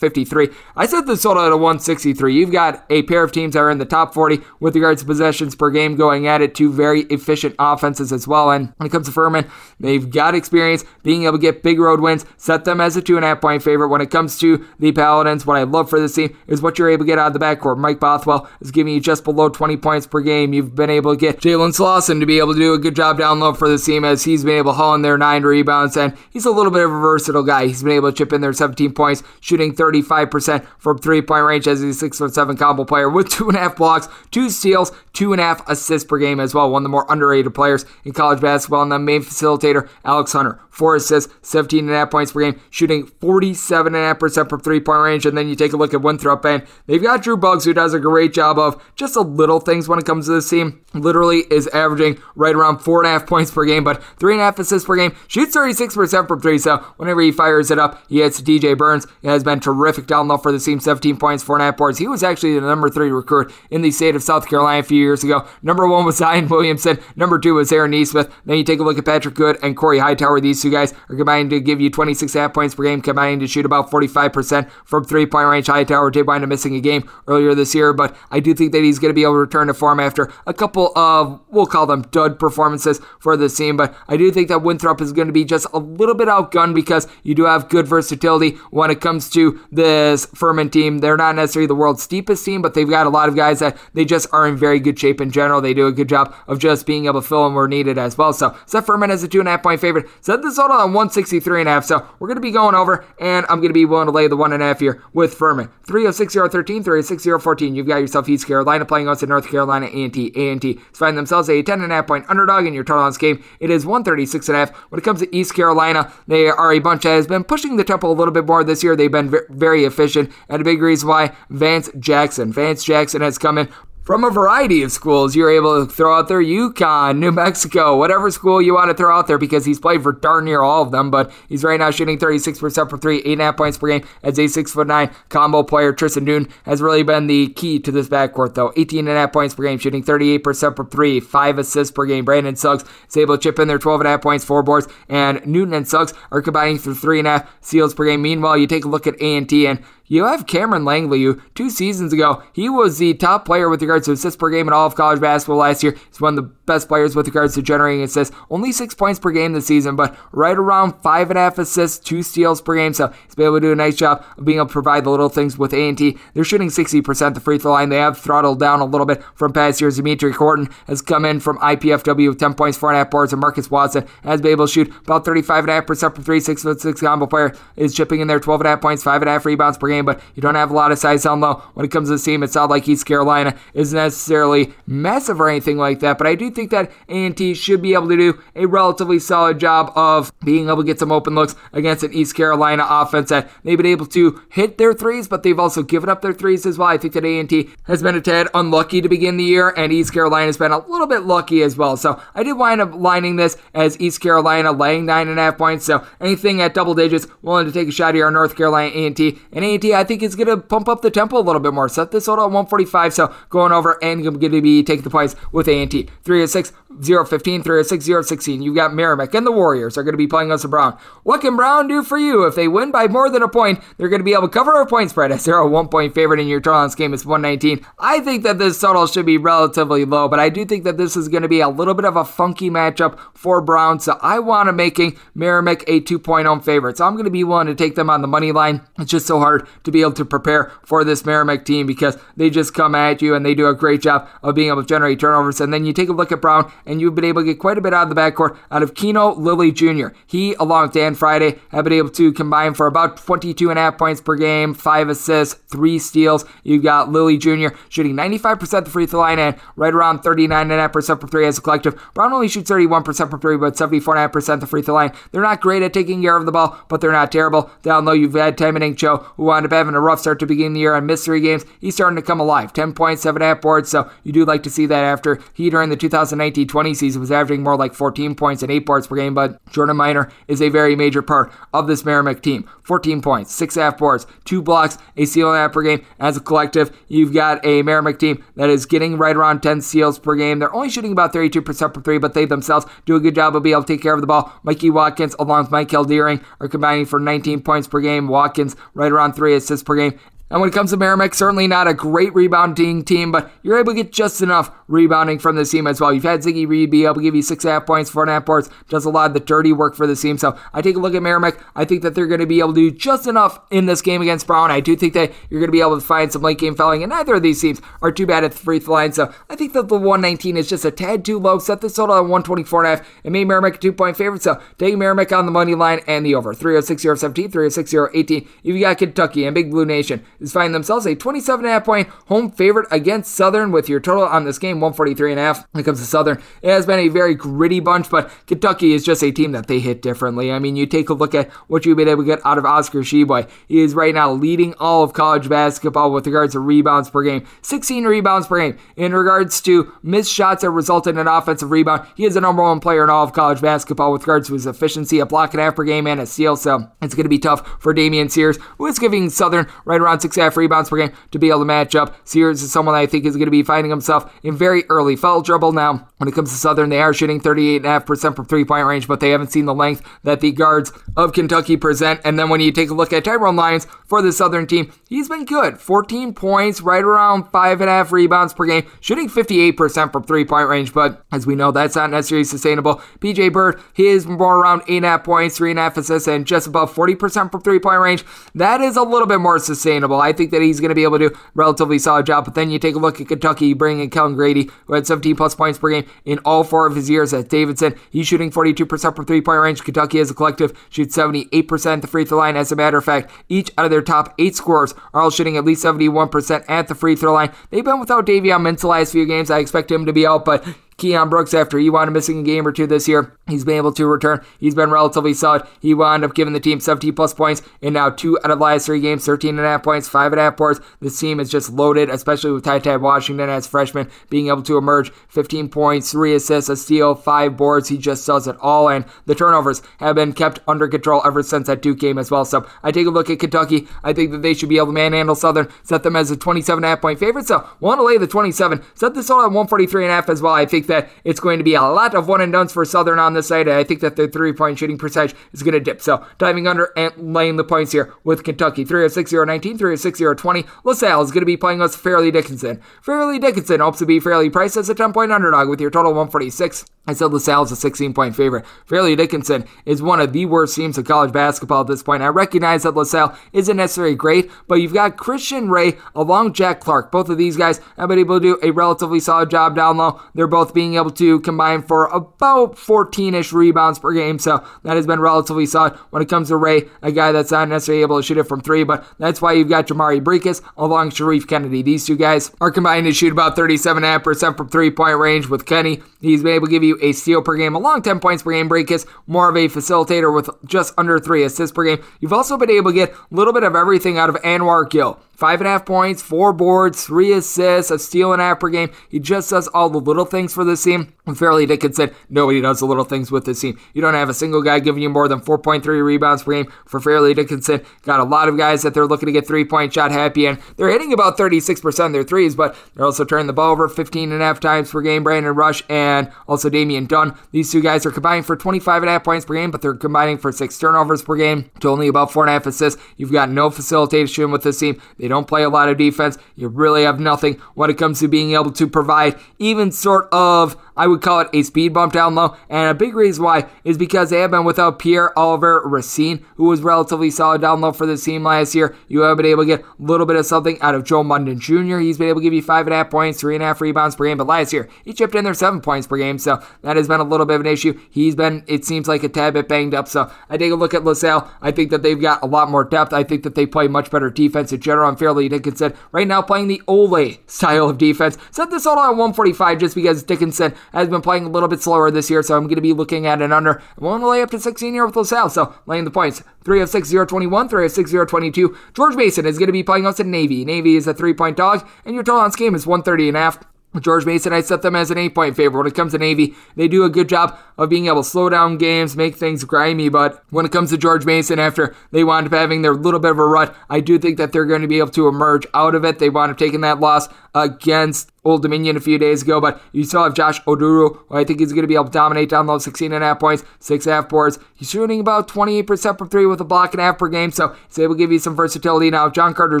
153. I set the total at a 163. You've got a pair of teams that are in the top 40 with regards to possessions per game going at it. Two very efficient offenses as well. And when it comes to Furman, they've got experience being able to get big road wins, set them as a two and a half point favorite. When it comes to the Paladins, what I love for this team is what you're able to get out of the backcourt. Mike Bothwell is giving you just below 20 points per game. You've been able to get Jalen Slawson to be able to do a good job down low for this team as he's been able to haul in their nine rebounds. And he's a little bit of a versatile guy. He's been able to chip in their 17 points, shooting 35% from three point range as a six foot seven combo player with two and a half blocks, two steals, two and a half assists per game as well. One of the more underrated players in college basketball. And the main facilitator, Alex Hunter, four assists, 17 and a half points per game, shooting 47.5% from three point range. And then you take a look at Winthrop, and they've got Drew Buggs who does a great job of just a little things when it comes to this team. Literally is averaging right around four and a half points per game, but three and a half assists per game, shoots 36% from three. So whenever he fires it up, he hits DJ Burns. He has been terrific down low for the team, 17 points, four and a half boards. He was actually the number three recruit in the state of South Carolina a few years ago. Number one was Zion Williamson. Number two was Aaron Nesmith. Then you take a look at Patrick Good and Corey Hightower. These two guys are combining to give you 26 half points per game, combining to shoot about 45% from three point range. Hightower did wind up missing a game earlier this year, but I do think that he's going to be able to return to form after a couple of, we'll call them dud performances for this team. But I do think that Winthrop is going to be just a little bit outgunned because you do have good versatility when it comes to this Furman team. They're not necessarily the world's steepest team, but they've got a lot of guys that they just are in very good shape in general. They do a good job of just being able to fill in where needed as well. So set Furman as a two and a half point favorite. Set this total on 163 and a half. So we're going to be going over, and I'm going to be willing to lay the one and a half here with Furman. 306-013, 306-014. You've got yourself East Carolina playing in North Carolina A&T. A&T is finding themselves a 10 and a half point underdog in your total on this game. It is 136 and a half. When it comes to East Carolina, they are a bunch that has been pushing the tempo a little bit more this year. They've been very efficient, and a big reason why Vance Jackson. Vance Jackson has come in from a variety of schools. You're able to throw out there UConn, New Mexico, whatever school you want to throw out there because he's played for darn near all of them. But he's right now shooting 36% for three, 8.5 points per game as a 6'9 combo player. Tristan Newton has really been the key to this backcourt, though. 18.5 points per game, shooting 38% for three, 5 assists per game. Brandon Suggs is able to chip in their 12.5 points, 4 boards, and Newton and Suggs are combining for 3.5 steals per game. Meanwhile, you take a look at A&T, and you have Cameron Langley, who two seasons ago, he was the top player with regards to assists per game in all of college basketball last year. He's one of the best players with regards to generating assists. Only six points per game this season, but right around five and a half assists, two steals per game. So he's been able to do a nice job of being able to provide the little things with A&T. They're shooting 60% the free throw line. They have throttled down a little bit from past years. Dimitri Horton has come in from IPFW with 10 points, four and a half boards, and Marcus Watson has been able to shoot about 35.5% from three, six foot six combo player is chipping in there 12 and a half points, five and a half rebounds per game, but you don't have a lot of size down low. When it comes to the team, it's not like East Carolina is necessarily massive or anything like that, but I do think that A&T should be able to do a relatively solid job of being able to get some open looks against an East Carolina offense that they've been able to hit their threes, but they've also given up their threes as well. I think that A&T has been a tad unlucky to begin the year, and East Carolina has been a little bit lucky as well. So I did wind up lining this as East Carolina laying nine and a half points. So anything at double digits, willing to take a shot here on North Carolina A&T, and A&T I think is going to pump up the tempo a little bit more. Set this total at 145. So going over and going to be taking the points with A&T. 306 015, 306 016. You've got Merrimack and the Warriors are going to be playing us a Brown. What can Brown do for you? If they win by more than a point, they're going to be able to cover a point spread as they're a one point favorite in your on game is 119. I think that this total should be relatively low, but I do think that this is going to be a little bit of a funky matchup for Brown. So I want to making Merrimack a two point home favorite. So I'm going to be willing to take them on the money line. It's just so hard to be able to prepare for this Merrimack team because they just come at you and they do a great job of being able to generate turnovers. And then you take a look at Brown and you've been able to get quite a bit out of the backcourt out of Kino Lilly Jr. He, along with Dan Friday, have been able to combine for about 22 and a half points per game, five assists, three steals. You've got Lilly Jr. shooting 95% the free throw line and right around 39.5% for three as a collective. Brown only shoots 31% for three, but 74.5% the free throw line. They're not great at taking care of the ball, but they're not terrible. Down low, you've had Taman Cho, who wound up having a rough start to begin the year and missed three games. He's starting to come alive. 10 points, 7.5 boards, so you do like to see that after he during the 2019 2020 season was averaging more like 14 points and 8 boards per game, but Jordan Minor is a very major part of this Merrimack team. 14 points, 6 half boards, 2 blocks, a steal and a half per game. As a collective, you've got a Merrimack team that is getting right around 10 steals per game. They're only shooting about 32% per three, but they themselves do a good job of being able to take care of the ball. Mikey Watkins, along with Mike Deering, are combining for 19 points per game. Watkins right around 3 assists per game. And when it comes to Merrimack, certainly not a great rebounding team, but you're able to get just enough rebounding from this team as well. You've had Ziggy Reid be able to give you six half points, four and a half boards, does a lot of the dirty work for the team. So I take a look at Merrimack. I think that they're going to be able to do just enough in this game against Brown. I do think that you're going to be able to find some late game fouling, and neither of these teams are too bad at the free throw line. So I think that the 119 is just a tad too low. Set this total at 124 and a half and made Merrimack a two point favorite. So take Merrimack on the money line and the over 306 17, 306 18. You've got Kentucky and Big Blue Nation is finding themselves a 27.5 point home favorite against Southern with your total on this game 143.5. When it comes to Southern, it has been a very gritty bunch, but Kentucky is just a team that they hit differently. I mean, you take a look at what you've been able to get out of Oscar Tshiebwe. He is right now leading all of college basketball with regards to rebounds per game, 16 rebounds per game. In regards to missed shots that resulted in an offensive rebound, he is the number one player in all of college basketball with regards to his efficiency, a block and a half per game, and a steal. So it's going to be tough for Damian Sears, who is giving Southern right around six and a half rebounds per game to be able to match up. Sears is someone I think is going to be finding himself in very early foul trouble now. When it comes to Southern, they are shooting 38.5% from three point range, but they haven't seen the length that the guards of Kentucky present. And then when you take a look at Tyrone Lyons for the Southern team, he's been good. 14 points, right around five and a half rebounds per game, shooting 58% from three point range, but as we know, that's not necessarily sustainable. PJ Byrd, he is more around eight and a half points, three and a half assists, and just above 40% from three point range. That is a little bit more sustainable. I think that he's going to be able to do relatively solid job. But then you take a look at Kentucky, bringing in Kellen Grady, who had 17 plus points per game in all four of his years at Davidson. He's shooting 42% from three point range. Kentucky as a collective shoots 78% at the free throw line. As a matter of fact, each out of their top eight scorers are all shooting at least 71% at the free throw line. They've been without Davion Mintz the last few games. I expect him to be out, but Keion Brooks, after he wound up missing a game or two this year, he's been able to return. He's been relatively solid. He wound up giving the team 17 plus points in now two out of the last three games, 13 and a half points, five and a half boards. This team is just loaded, especially with Ty Ty Washington as freshman being able to emerge. 15 points, three assists, a steal, five boards. He just does it all, and the turnovers have been kept under control ever since that Duke game as well. So I take a look at Kentucky. I think that they should be able to manhandle Southern, set them as a 27 and a half point favorite. So want to lay the 27, set this all at 143 and a half as well. I think that it's going to be a lot of one and dones for Southern on this side. I think that their three point shooting percentage is going to dip. So diving under and laying the points here with Kentucky 306 19, 306 20. LaSalle is going to be playing us Fairleigh Dickinson. Fairleigh Dickinson hopes to be fairly priced as a 10 point underdog with your total 146. I said LaSalle is a 16 point favorite. Fairleigh Dickinson is one of the worst teams of college basketball at this point. I recognize that LaSalle isn't necessarily great, but you've got Christian Ray along Jack Clark. Both of these guys have been able to do a relatively solid job down low. They're both being able to combine for about 14 ish rebounds per game, so that has been relatively solid. When it comes to Ray, a guy that's not necessarily able to shoot it from three, but that's why you've got Jhamir Brickus along Sharif Kennedy. These two guys are combined to shoot about 37.5% from three point range with Kenny. He's been able to give you a steal per game, along 10 points per game. Brickus, more of a facilitator with just under three assists per game. You've also been able to get a little bit of everything out of Anwar Gill. Five and a half points, four boards, three assists, a steal and a half per game. He just does all the little things for this team. Fairleigh Dickinson, nobody does the little things with this team. You don't have a single guy giving you more than 4.3 rebounds per game for Fairleigh Dickinson. Got a lot of guys that they're looking to get three point shot happy, and they're hitting about 36% of their threes, but they're also turning the ball over 15 and a half times per game. Brandon Rush and also Damian Dunn. These two guys are combining for 25 and a half points per game, but they're combining for six turnovers per game to only about four and a half assists. You've got no facilitation with this team. They don't play a lot of defense. You really have nothing when it comes to being able to provide even sort of I would call it a speed bump down low. And a big reason why is because they have been without Pier-Olivier Racine, who was relatively solid down low for the team last year. You have been able to get a little bit of something out of Joe Munden Jr. He's been able to give you five and a half points, three and a half rebounds per game. But last year, he chipped in there seven points per game. So that has been a little bit of an issue. He's been, it seems like, a tad bit banged up. So I take a look at LaSalle. I think that they've got a lot more depth. I think that they play much better defense in general. I'm fairly Dickinson right now playing the Ole style of defense. Set this all on 145 just because Dickinson has been playing a little bit slower this year, so I'm going to be looking at an under. I'm willing to lay up to 16 here with LaSalle, so laying the points. 3 of 6, 0 21, 3 of 6, 0 22. George Mason is going to be playing us at Navy. Navy is a three point dog, and your total on this game is 130 and a half. George Mason, I set them as an eight point favorite. When it comes to Navy, they do a good job of being able to slow down games, make things grimy. But when it comes to George Mason, after they wound up having their little bit of a rut, I do think that they're going to be able to emerge out of it. They wound up taking that loss against Old Dominion a few days ago, but you still have Josh Oduro, who I think he's going to be able to dominate down low, 16 and a half points, six and a half boards. He's shooting about 28% from three with a block and a half per game, so he's able to give you some versatility. Now, John Carter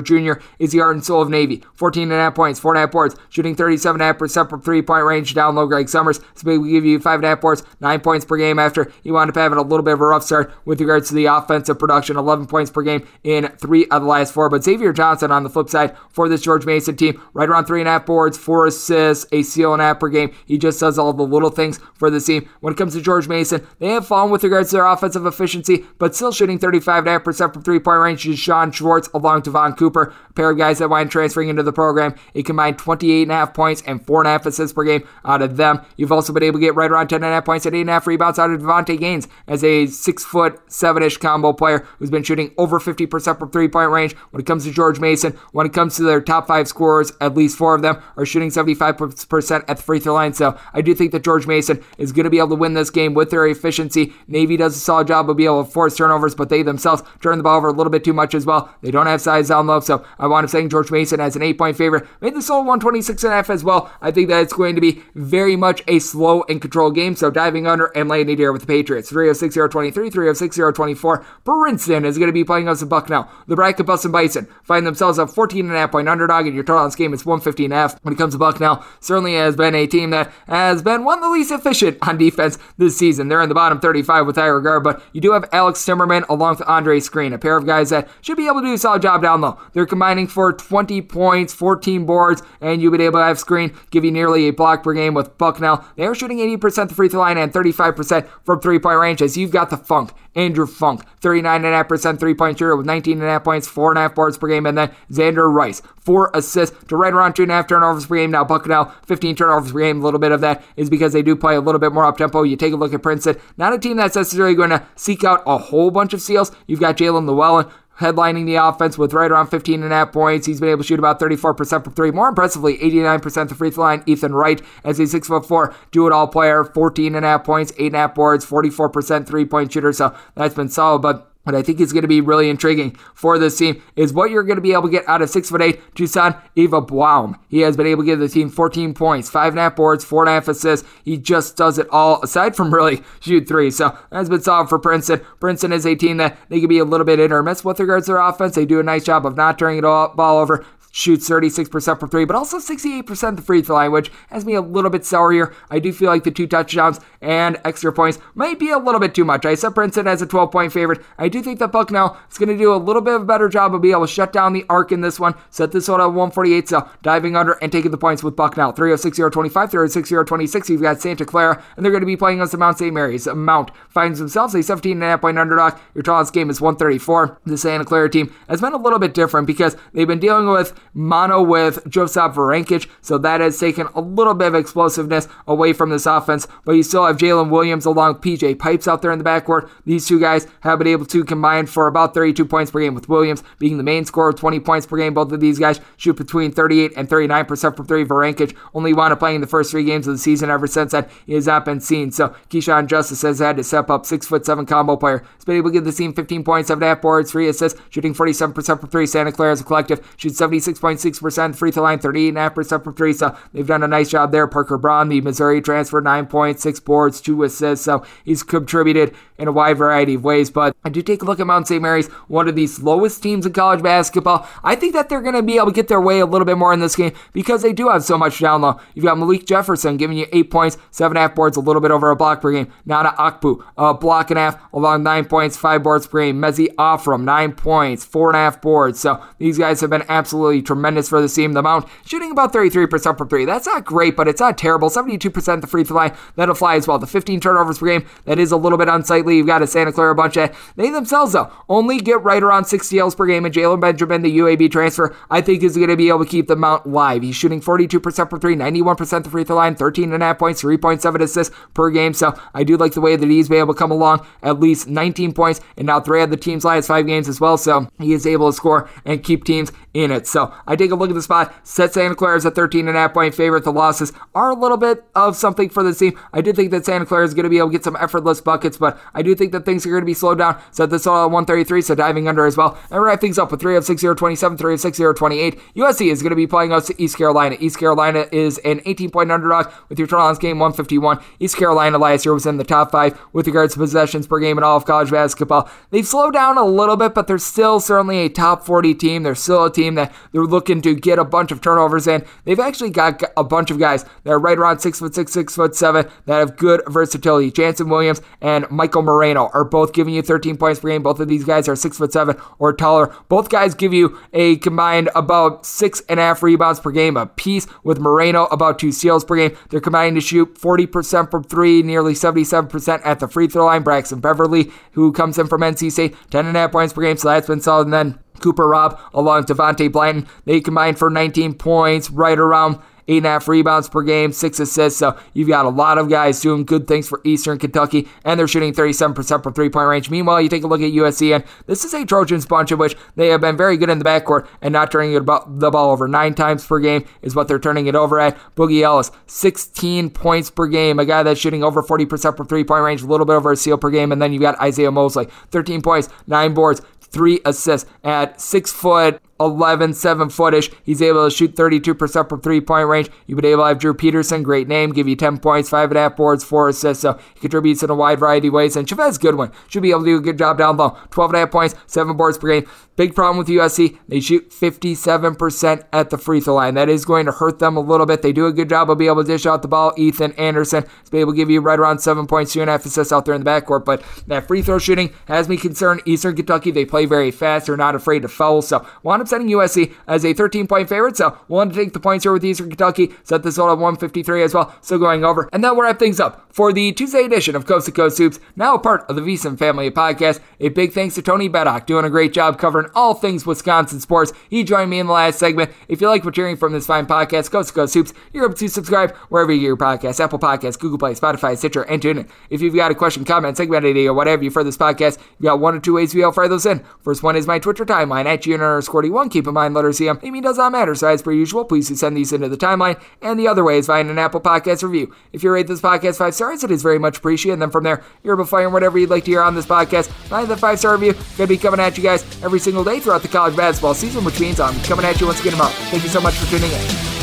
Jr. is the heart and soul of Navy, 14 and a half points, four and a half boards, shooting 37.5% from three point range down low. Greg Summers is able to give you five and a half boards, nine points per game after he wound up having a little bit of a rough start with regards to the offensive production, 11 points per game in three of the last four. But Xavier Johnson on the flip side for this George Mason team, right around three and a half boards, four assists, a steal and a half per game. He just does all the little things for the team. When it comes to George Mason, they have fallen with regards to their offensive efficiency, but still shooting 35.5% from three point range. Sean Schwartz along to Von Cooper, a pair of guys that wind transferring into the program. A combined 28.5 points and 4.5 assists per game out of them. You've also been able to get right around 10.5 points and 8.5 rebounds out of Davonte Gaines as a six foot, seven ish combo player who's been shooting over 50% from three point range. When it comes to George Mason, when it comes to their top five scorers, at least least four of them are shooting 75% at the free throw line. So I do think that George Mason is going to be able to win this game with their efficiency. Navy does a solid job of being able to force turnovers, but they themselves turn the ball over a little bit too much as well. They don't have size down low, so I want up saying George Mason as an eight point favorite. Made the total 126 and a half as well. I think that it's going to be very much a slow and controlled game. So diving under and laying it here with the Patriots. 306 023, 306 024. Princeton is going to be playing us Bucknell. The Bracket Bus and Bison find themselves a 14 and a half point underdog, and your total on this game is one. 115F. When it comes to Bucknell, certainly has been a team that has been one of the least efficient on defense this season. They're in the bottom 35 with high regard, but you do have Alex Timmerman along with Andre Screen, a pair of guys that should be able to do a solid job down low. They're combining for 20 points, 14 boards, and you've been able to have Screen give you nearly a block per game with Bucknell. They are shooting 80% the free throw line and 35% from three point range as you've got the Funk, Andrew Funk, 39.5% three point shooter with 19.5 points, 4.5 boards per game, and then Xander Rice, four assists to right around 2.5 turnovers per game. Now, Bucknell, 15 turnovers per game. A little bit of that is because they do play a little bit more up tempo. You take a look at Princeton, not a team that's necessarily going to seek out a whole bunch of steals. You've got Jalen Llewellyn, headlining the offense with right around 15 and a half points. He's been able to shoot about 34% from three. More impressively, 89% the free throw line. Ethan Wright as a 6'4 do it all player, 14 and a half points, 8 and a half boards, 44% three point shooter. So that's been solid. But what I think is going to be really intriguing for this team is what you're going to be able to get out of 6'8 Tosan Evbuomwan. He has been able to give the team 14 points, 5.5 boards, 4.5 assists. He just does it all, aside from really shoot three. So that's been solid for Princeton. Princeton is a team that they can be a little bit hit or miss with regards to their offense. They do a nice job of not turning the ball over shoots 36% from three, but also 68% the free throw line, which has me a little bit sour here. I do feel like the two touchdowns and extra points might be a little bit too much. I set Princeton as a 12 point favorite. I do think that Bucknell is going to do a little bit of a better job of being able to shut down the arc in this one. Set this one at 148, so diving under and taking the points with Bucknell. 306 25, 306 26. You've got Santa Clara, and they're going to be playing against the Mount St. Mary's. Mount finds themselves a 17.5 point underdog. Your tallest game is 134. The Santa Clara team has been a little bit different because they've been dealing with mono with Joseph Vrankic, so that has taken a little bit of explosiveness away from this offense. But you still have Jalen Williams along PJ Pipes out there in the backcourt. These two guys have been able to combine for about 32 points per game, with Williams being the main scorer, 20 points per game. Both of these guys shoot between 38 and 39% from three. Vrankic only wound up playing the first three games of the season. Ever since then, he has not been seen. So Keshawn Justice has had to step up. Six foot seven combo player. He's been able to give the team 15 points, seven half boards, three assists, shooting 47% from three. Santa Clara as a collective shoots 76.6% free throw line, 38.5% from three. So they've done a nice job there. Parker Braun, the Missouri transfer, nine points, six boards, two assists. So he's contributed in a wide variety of ways. But I do take a look at Mount St. Mary's, one of the slowest teams in college basketball. I think that they're going to be able to get their way a little bit more in this game because they do have so much down low. You've got Malik Jefferson giving you eight points, seven and a half boards, a little bit over a block per game. Nana Opoku, a block and a half, along nine points, five boards per game. Mezie Offurum, nine points, four and a half boards. So these guys have been absolutely tremendous for the team. The Mount shooting about 33% from three. That's not great, but it's not terrible. 72% the free throw line. That'll fly as well. The 15 turnovers per game, that is a little bit unsightly. You've got a Santa Clara bunch of, they themselves, though, only get right around six steals per game. And Jalen Benjamin, the UAB transfer, I think is going to be able to keep the Mount live. He's shooting 42% for three, 91% the free throw line, 13.5 points, 3.7 assists per game. So I do like the way that he's been able to come along at least 19 points and now three of the team's last five games as well. So he is able to score and keep teams in it. So I take a look at the spot, set Santa Clara as a 13 and a half point favorite. The losses are a little bit of something for the team. I do think that Santa Clara is going to be able to get some effortless buckets, but I do think that things are going to be slowed down. Set this all at 133, so diving under as well. And wrap things up with 3 of 6 0 27, 3 of 6 0 28. USC is going to be playing us East Carolina. East Carolina is an 18 point underdog with your total on game 151. East Carolina last year was in the top five with regards to possessions per game in all of college basketball. They've slowed down a little bit, but they're still certainly a top 40 team. They're still a team that they're looking to get a bunch of turnovers in. They've actually got a bunch of guys that are right around six foot six, six foot seven that have good versatility. Jansen Williams and Michael Moreno are both giving you 13 points per game. Both of these guys are six foot seven or taller. Both guys give you a combined about six and a half rebounds per game a piece. With Moreno about two steals per game. They're combining to shoot 40% from three, nearly 77% at the free throw line. Braxton Beverly, who comes in from NC State, 10 and a half points per game. So that's been solid. And then Cooper Robb along Devontae Blanton. They combined for 19 points, right around eight and a half rebounds per game, six assists. So you've got a lot of guys doing good things for Eastern Kentucky, and they're shooting 37% from three point range. Meanwhile, you take a look at USC, and this is a Trojans bunch of which they have been very good in the backcourt and not turning the ball over nine times per game is what they're turning it over at. Boogie Ellis, 16 points per game, a guy that's shooting over 40% from three point range, a little bit over a steal per game, and then you've got Isaiah Mobley, 13 points, nine boards, three assists at six foot 11, 7 footish. He's able to shoot 32% from three point range. You've been able to have Drew Peterson, great name, give you 10 points, 5.5 boards, 4 assists. So he contributes in a wide variety of ways. And Chevez Goodwin should be able to do a good job down low. 12.5 points, 7 boards per game. Big problem with USC, they shoot 57% at the free throw line. That is going to hurt them a little bit. They do a good job of being able to dish out the ball. Ethan Anderson is able to give you right around 7 points, 2.5 assists out there in the backcourt. But that free throw shooting has me concerned. Eastern Kentucky, they play very fast. They're not afraid to foul. So wound up setting USC as a 13 point favorite. So we'll to take the points here with Eastern Kentucky. Set this total at 153 as well. So going over. And then we'll wrap things up for the Tuesday edition of Coast to Coast Hoops, now a part of the VSiN family podcast. A big thanks to Tony Bettack doing a great job covering all things Wisconsin sports. He joined me in the last segment. If you like what you're hearing from this fine podcast, Coast to Coast Hoops, you're able to subscribe wherever you get your podcast, Apple Podcasts, Google Play, Spotify, Stitcher, and TuneIn. If you've got a question, comment, segment idea, whatever you for this podcast, you got one or two ways we will fire those in. First one is my Twitter timeline at GN underscore D1. Keep in mind, letters CM. I mean, does not matter. So as per usual, please do send these into the timeline. And the other way is via an Apple Podcast review. If you rate this podcast five stars, it is very much appreciated. And then from there, you're able to fire whatever you'd like to hear on this podcast. Find the five star review. Going to be coming at you guys every single day throughout the college basketball season, which means I'm coming at you once again tomorrow. Thank you so much for tuning in.